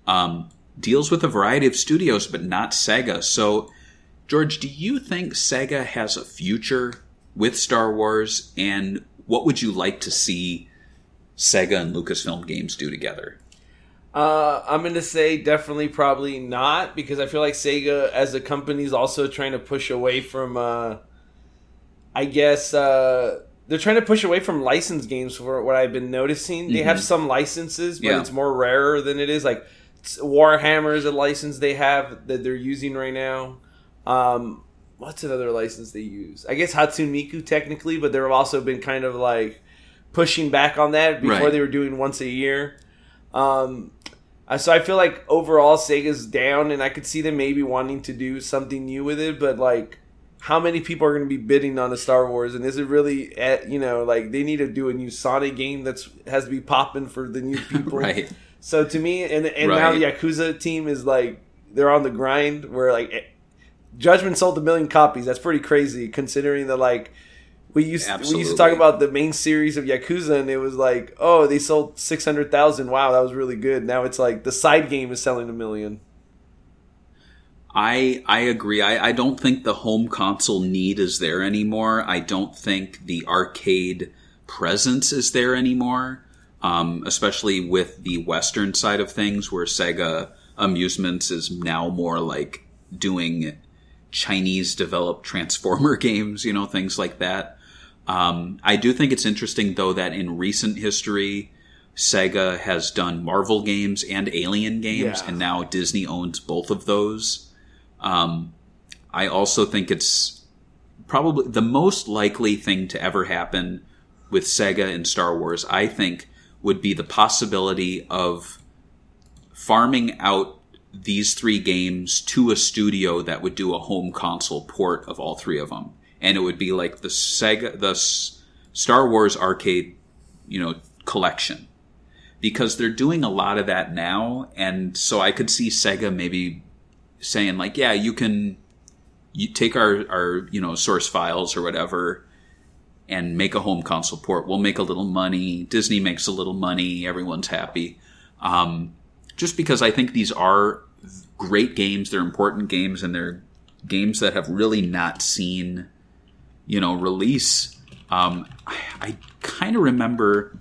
um, deals with a variety of studios, but not Sega. So, George, do you think Sega has a future with Star Wars? And what would you like to see Sega and Lucasfilm Games do together? Uh, I'm gonna say definitely probably not because I feel like Sega as a company is also trying to push away from. Uh, I guess uh, they're trying to push away from licensed games for what I've been noticing. They have some licenses, but Yeah. it's more rarer than it is. Like Warhammer is a license they have that they're using right now. Um, what's another license they use? I guess Hatsune Miku technically, but they've also been kind of like pushing back on that before Right. they were doing once a year. Um, uh, so I feel like overall Sega's down, and I could see them maybe wanting to do something new with it. But like, how many people are going to be bidding on the Star Wars? And is it really, at, you know, like they need to do a new Sonic game that's has to be popping for the new people, Right. So to me, and and now the Yakuza team is like they're on the grind. Where like eh, Judgment sold a million copies. That's pretty crazy considering that like. We used we used to talk about the main series of Yakuza, and it was like, oh, they sold six hundred thousand. Wow, that was really good. Now it's like the side game is selling a million. I I agree. I, I don't think the home console need is there anymore. I don't think the arcade presence is there anymore. Um, especially with the Western side of things, where Sega Amusements is now more like doing Chinese developed Transformer games, you know, things like that. Um, I do think it's interesting though that in recent history, Sega has done Marvel games and Alien games, Yeah. and now Disney owns both of those. Um, I also think it's probably the most likely thing to ever happen with Sega and Star Wars, I think, would be the possibility of farming out these three games to a studio that would do a home console port of all three of them. And it would be like the Sega, the Star Wars arcade, you know, collection. Because they're doing a lot of that now. And so I could see Sega maybe saying like, yeah, you can you take our, our, you know, source files or whatever and make a home console port. We'll make a little money. Disney makes a little money. Everyone's happy. Um, just because I think these are great games. They're important games and they're games that have really not seen, you know, release. Um, I, I kind of remember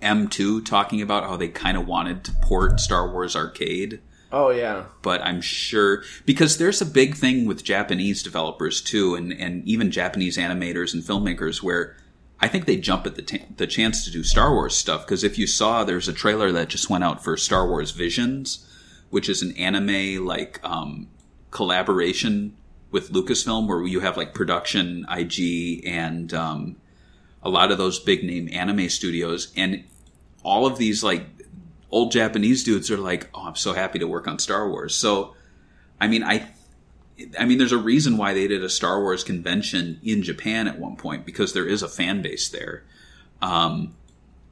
M2 talking about how they kind of wanted to port Star Wars Arcade Oh yeah, but I'm sure because there's a big thing with Japanese developers too, and, and even Japanese animators and filmmakers where I think they jump at the, t- the chance to do Star Wars stuff. Because if you saw, there's a trailer that just went out for Star Wars Visions, which is an anime like um, collaboration with Lucasfilm, where you have like production, IG, and um, a lot of those big name anime studios, and all of these like old Japanese dudes are like, "Oh, I'm so happy to work on Star Wars." So, I mean, I, I mean, there's a reason why they did a Star Wars convention in Japan at one point because there is a fan base there. Um,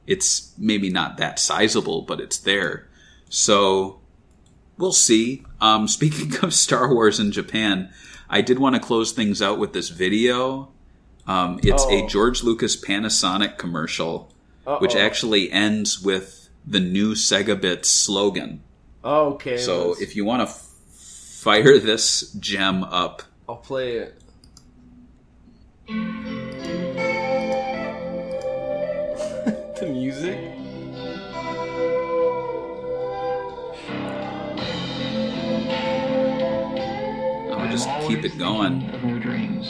it's maybe not that sizable, but it's there. So, we'll see. Um, speaking of Star Wars in Japan, I did want to close things out with this video. Um, it's a Oh. George Lucas Panasonic commercial, which Uh-oh. actually ends with the new Segabits slogan. Okay. So if you want to fire this gem up, I'll play it. the music. I'll just keep it going. Of new dreams.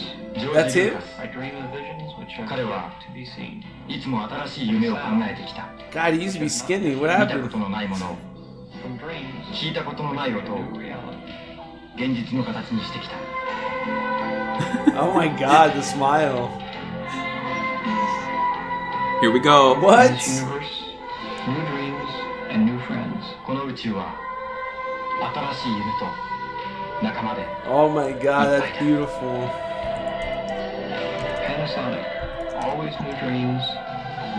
That's it. I dream of visions which are 彼は to be seen. いつも新しい夢を考えてきた God, he used to be skinny. What 見たこ happened? とのないもの From dreams 聞いたことのない音を to reality. 現実の形にしてきた Oh my God, the smile. Here we go. What? This universe, new dreams, and new friends. この宇宙は新しい夢と仲間で Oh my God, that's beautiful. Panasonic, always new dreams,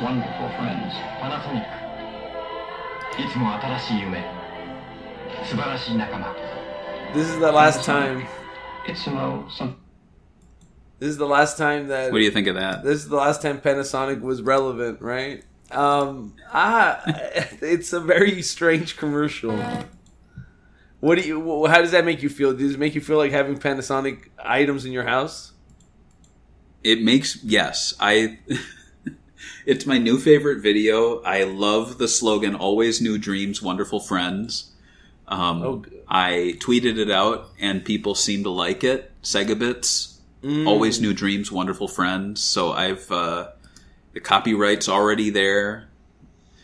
wonderful friends. パナソニックいつも新しい夢素晴らしい仲間 This is the last time. It's no some This is the last time that. What do you think of that? This is the last time Panasonic was relevant, right? Um, ah, it's a very strange commercial. What do you? How does that make you feel? Does it make you feel like having Panasonic items in your house? It makes yes, I. it's my new favorite video. I love the slogan "Always new dreams, wonderful friends." Um, Oh. I tweeted it out, and people seem to like it. Segabits, Mm. always new dreams, wonderful friends. So I've uh, the copyright's already there.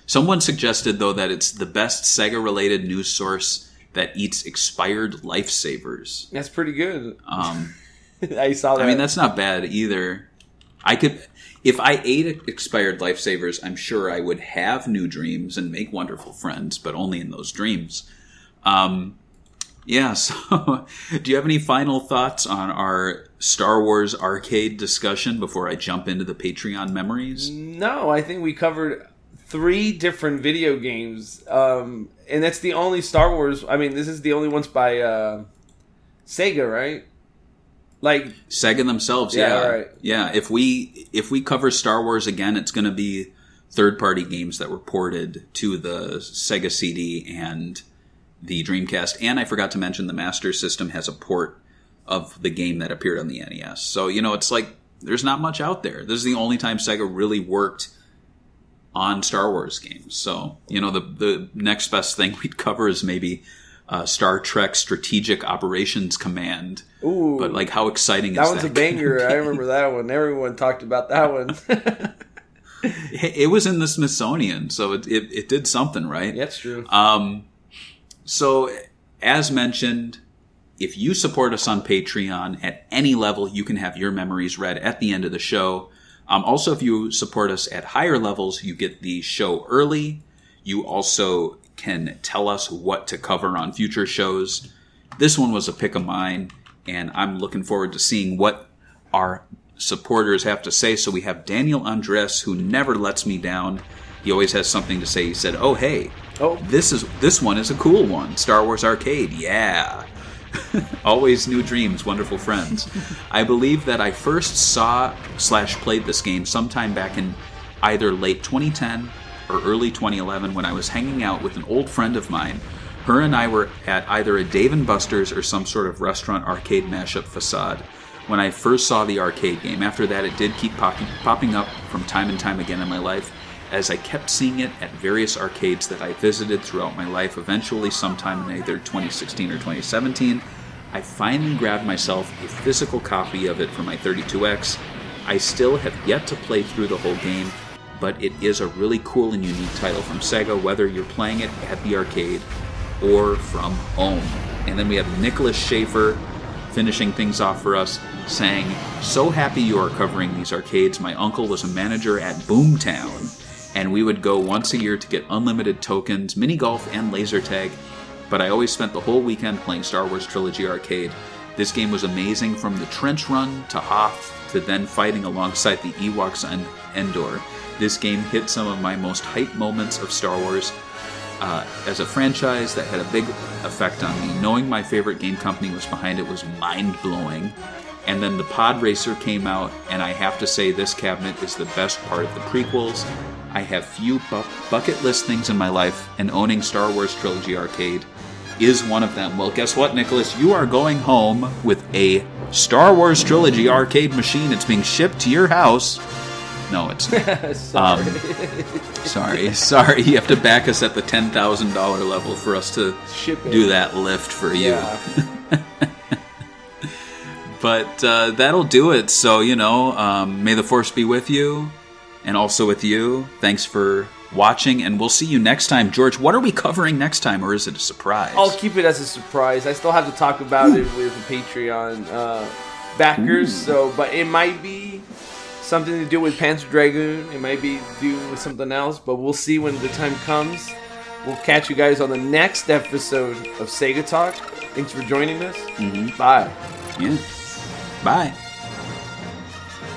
Someone suggested though that it's the best Sega-related news source that eats expired lifesavers. That's pretty good. Um, I saw that. I mean, that's not bad either. I could, if I ate expired lifesavers, I'm sure I would have new dreams and make wonderful friends, but only in those dreams. Um, yeah. So, do you have any final thoughts on our Star Wars arcade discussion before I jump into the Patreon memories? No, I think we covered three different video games, um, and that's the only Star Wars. I mean, this is the only ones by uh, Sega, right? Like, Sega themselves, Yeah, yeah, right. yeah. If we if we cover Star Wars again, it's going to be third party games that were ported to the Sega CD and the Dreamcast. And I forgot to mention the Master System has a port of the game that appeared on the NES. So you know, it's like there's not much out there. This is the only time Sega really worked on Star Wars games. So you know, the the next best thing we'd cover is maybe. Uh, Star Trek Strategic Operations Command, ooh, but like, how exciting that is one's that? Was a banger. I remember that one. Everyone talked about that one. It was in the Smithsonian, so it, it, it did something, right? That's true. Um, so, as mentioned, if you support us on Patreon at any level, you can have your memories read at the end of the show. Um, also, if you support us at higher levels, you get the show early. You also can tell us what to cover on future shows. This one was a pick of mine, and I'm looking forward to seeing what our supporters have to say. So we have Daniel Andres, who never lets me down. He always has something to say. He said, "Oh hey, Oh. this is this one is a cool one. Star Wars Arcade, yeah." Always new dreams, wonderful friends. I believe that I first saw slash played this game sometime back in either late 2010 or early 2011 when I was hanging out with an old friend of mine. Her and I were at either a Dave and Buster's or some sort of restaurant arcade mashup facade when I first saw the arcade game. After that, it did keep popping, popping up from time and time again in my life as I kept seeing it at various arcades that I visited throughout my life. Eventually, sometime in either 2016 or 2017, I finally grabbed myself a physical copy of it for my 32X. I still have yet to play through the whole game, but it is a really cool and unique title from Sega, whether you're playing it at the arcade or from home. And then we have Nicholas Schaefer finishing things off for us, saying, So happy you are covering these arcades. My uncle was a manager at Boomtown, and we would go once a year to get unlimited tokens, mini golf, and laser tag. But I always spent the whole weekend playing Star Wars Trilogy Arcade. This game was amazing from the trench run to Hoth to then fighting alongside the Ewoks on Endor. This game hit some of my most hype moments of Star Wars. uh, as a franchise that had a big effect on me. Knowing my favorite game company was behind it was mind blowing. And then the Pod Racer came out, and I have to say, this cabinet is the best part of the prequels. I have few bu- bucket list things in my life, and owning Star Wars Trilogy Arcade is one of them. Well, guess what, Nicholas? You are going home with a Star Wars Trilogy arcade machine. It's being shipped to your house. No, it's not. Sorry. sorry, sorry. You have to back us at the ten thousand dollar level for us to Ship do that lift for you. yeah. But uh, that'll do it. So you know, um, may the force be with you, and also with you. Thanks for watching, and we'll see you next time. George, what are we covering next time, or is it a surprise? I'll keep it as a surprise. I still have to talk about it with the Patreon uh, backers. So, but it might be something to do with Panzer Dragoon. It might be do with something else. But we'll see when the time comes. We'll catch you guys on the next episode of Sega Talk. Thanks for joining us. Bye. Yeah. Bye.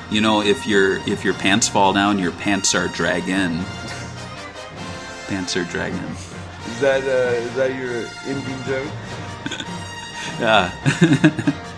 You know, if your if your pants fall down, your pants are dragging. pants are dragging. Is that uh, is that your Indian joke? Yeah.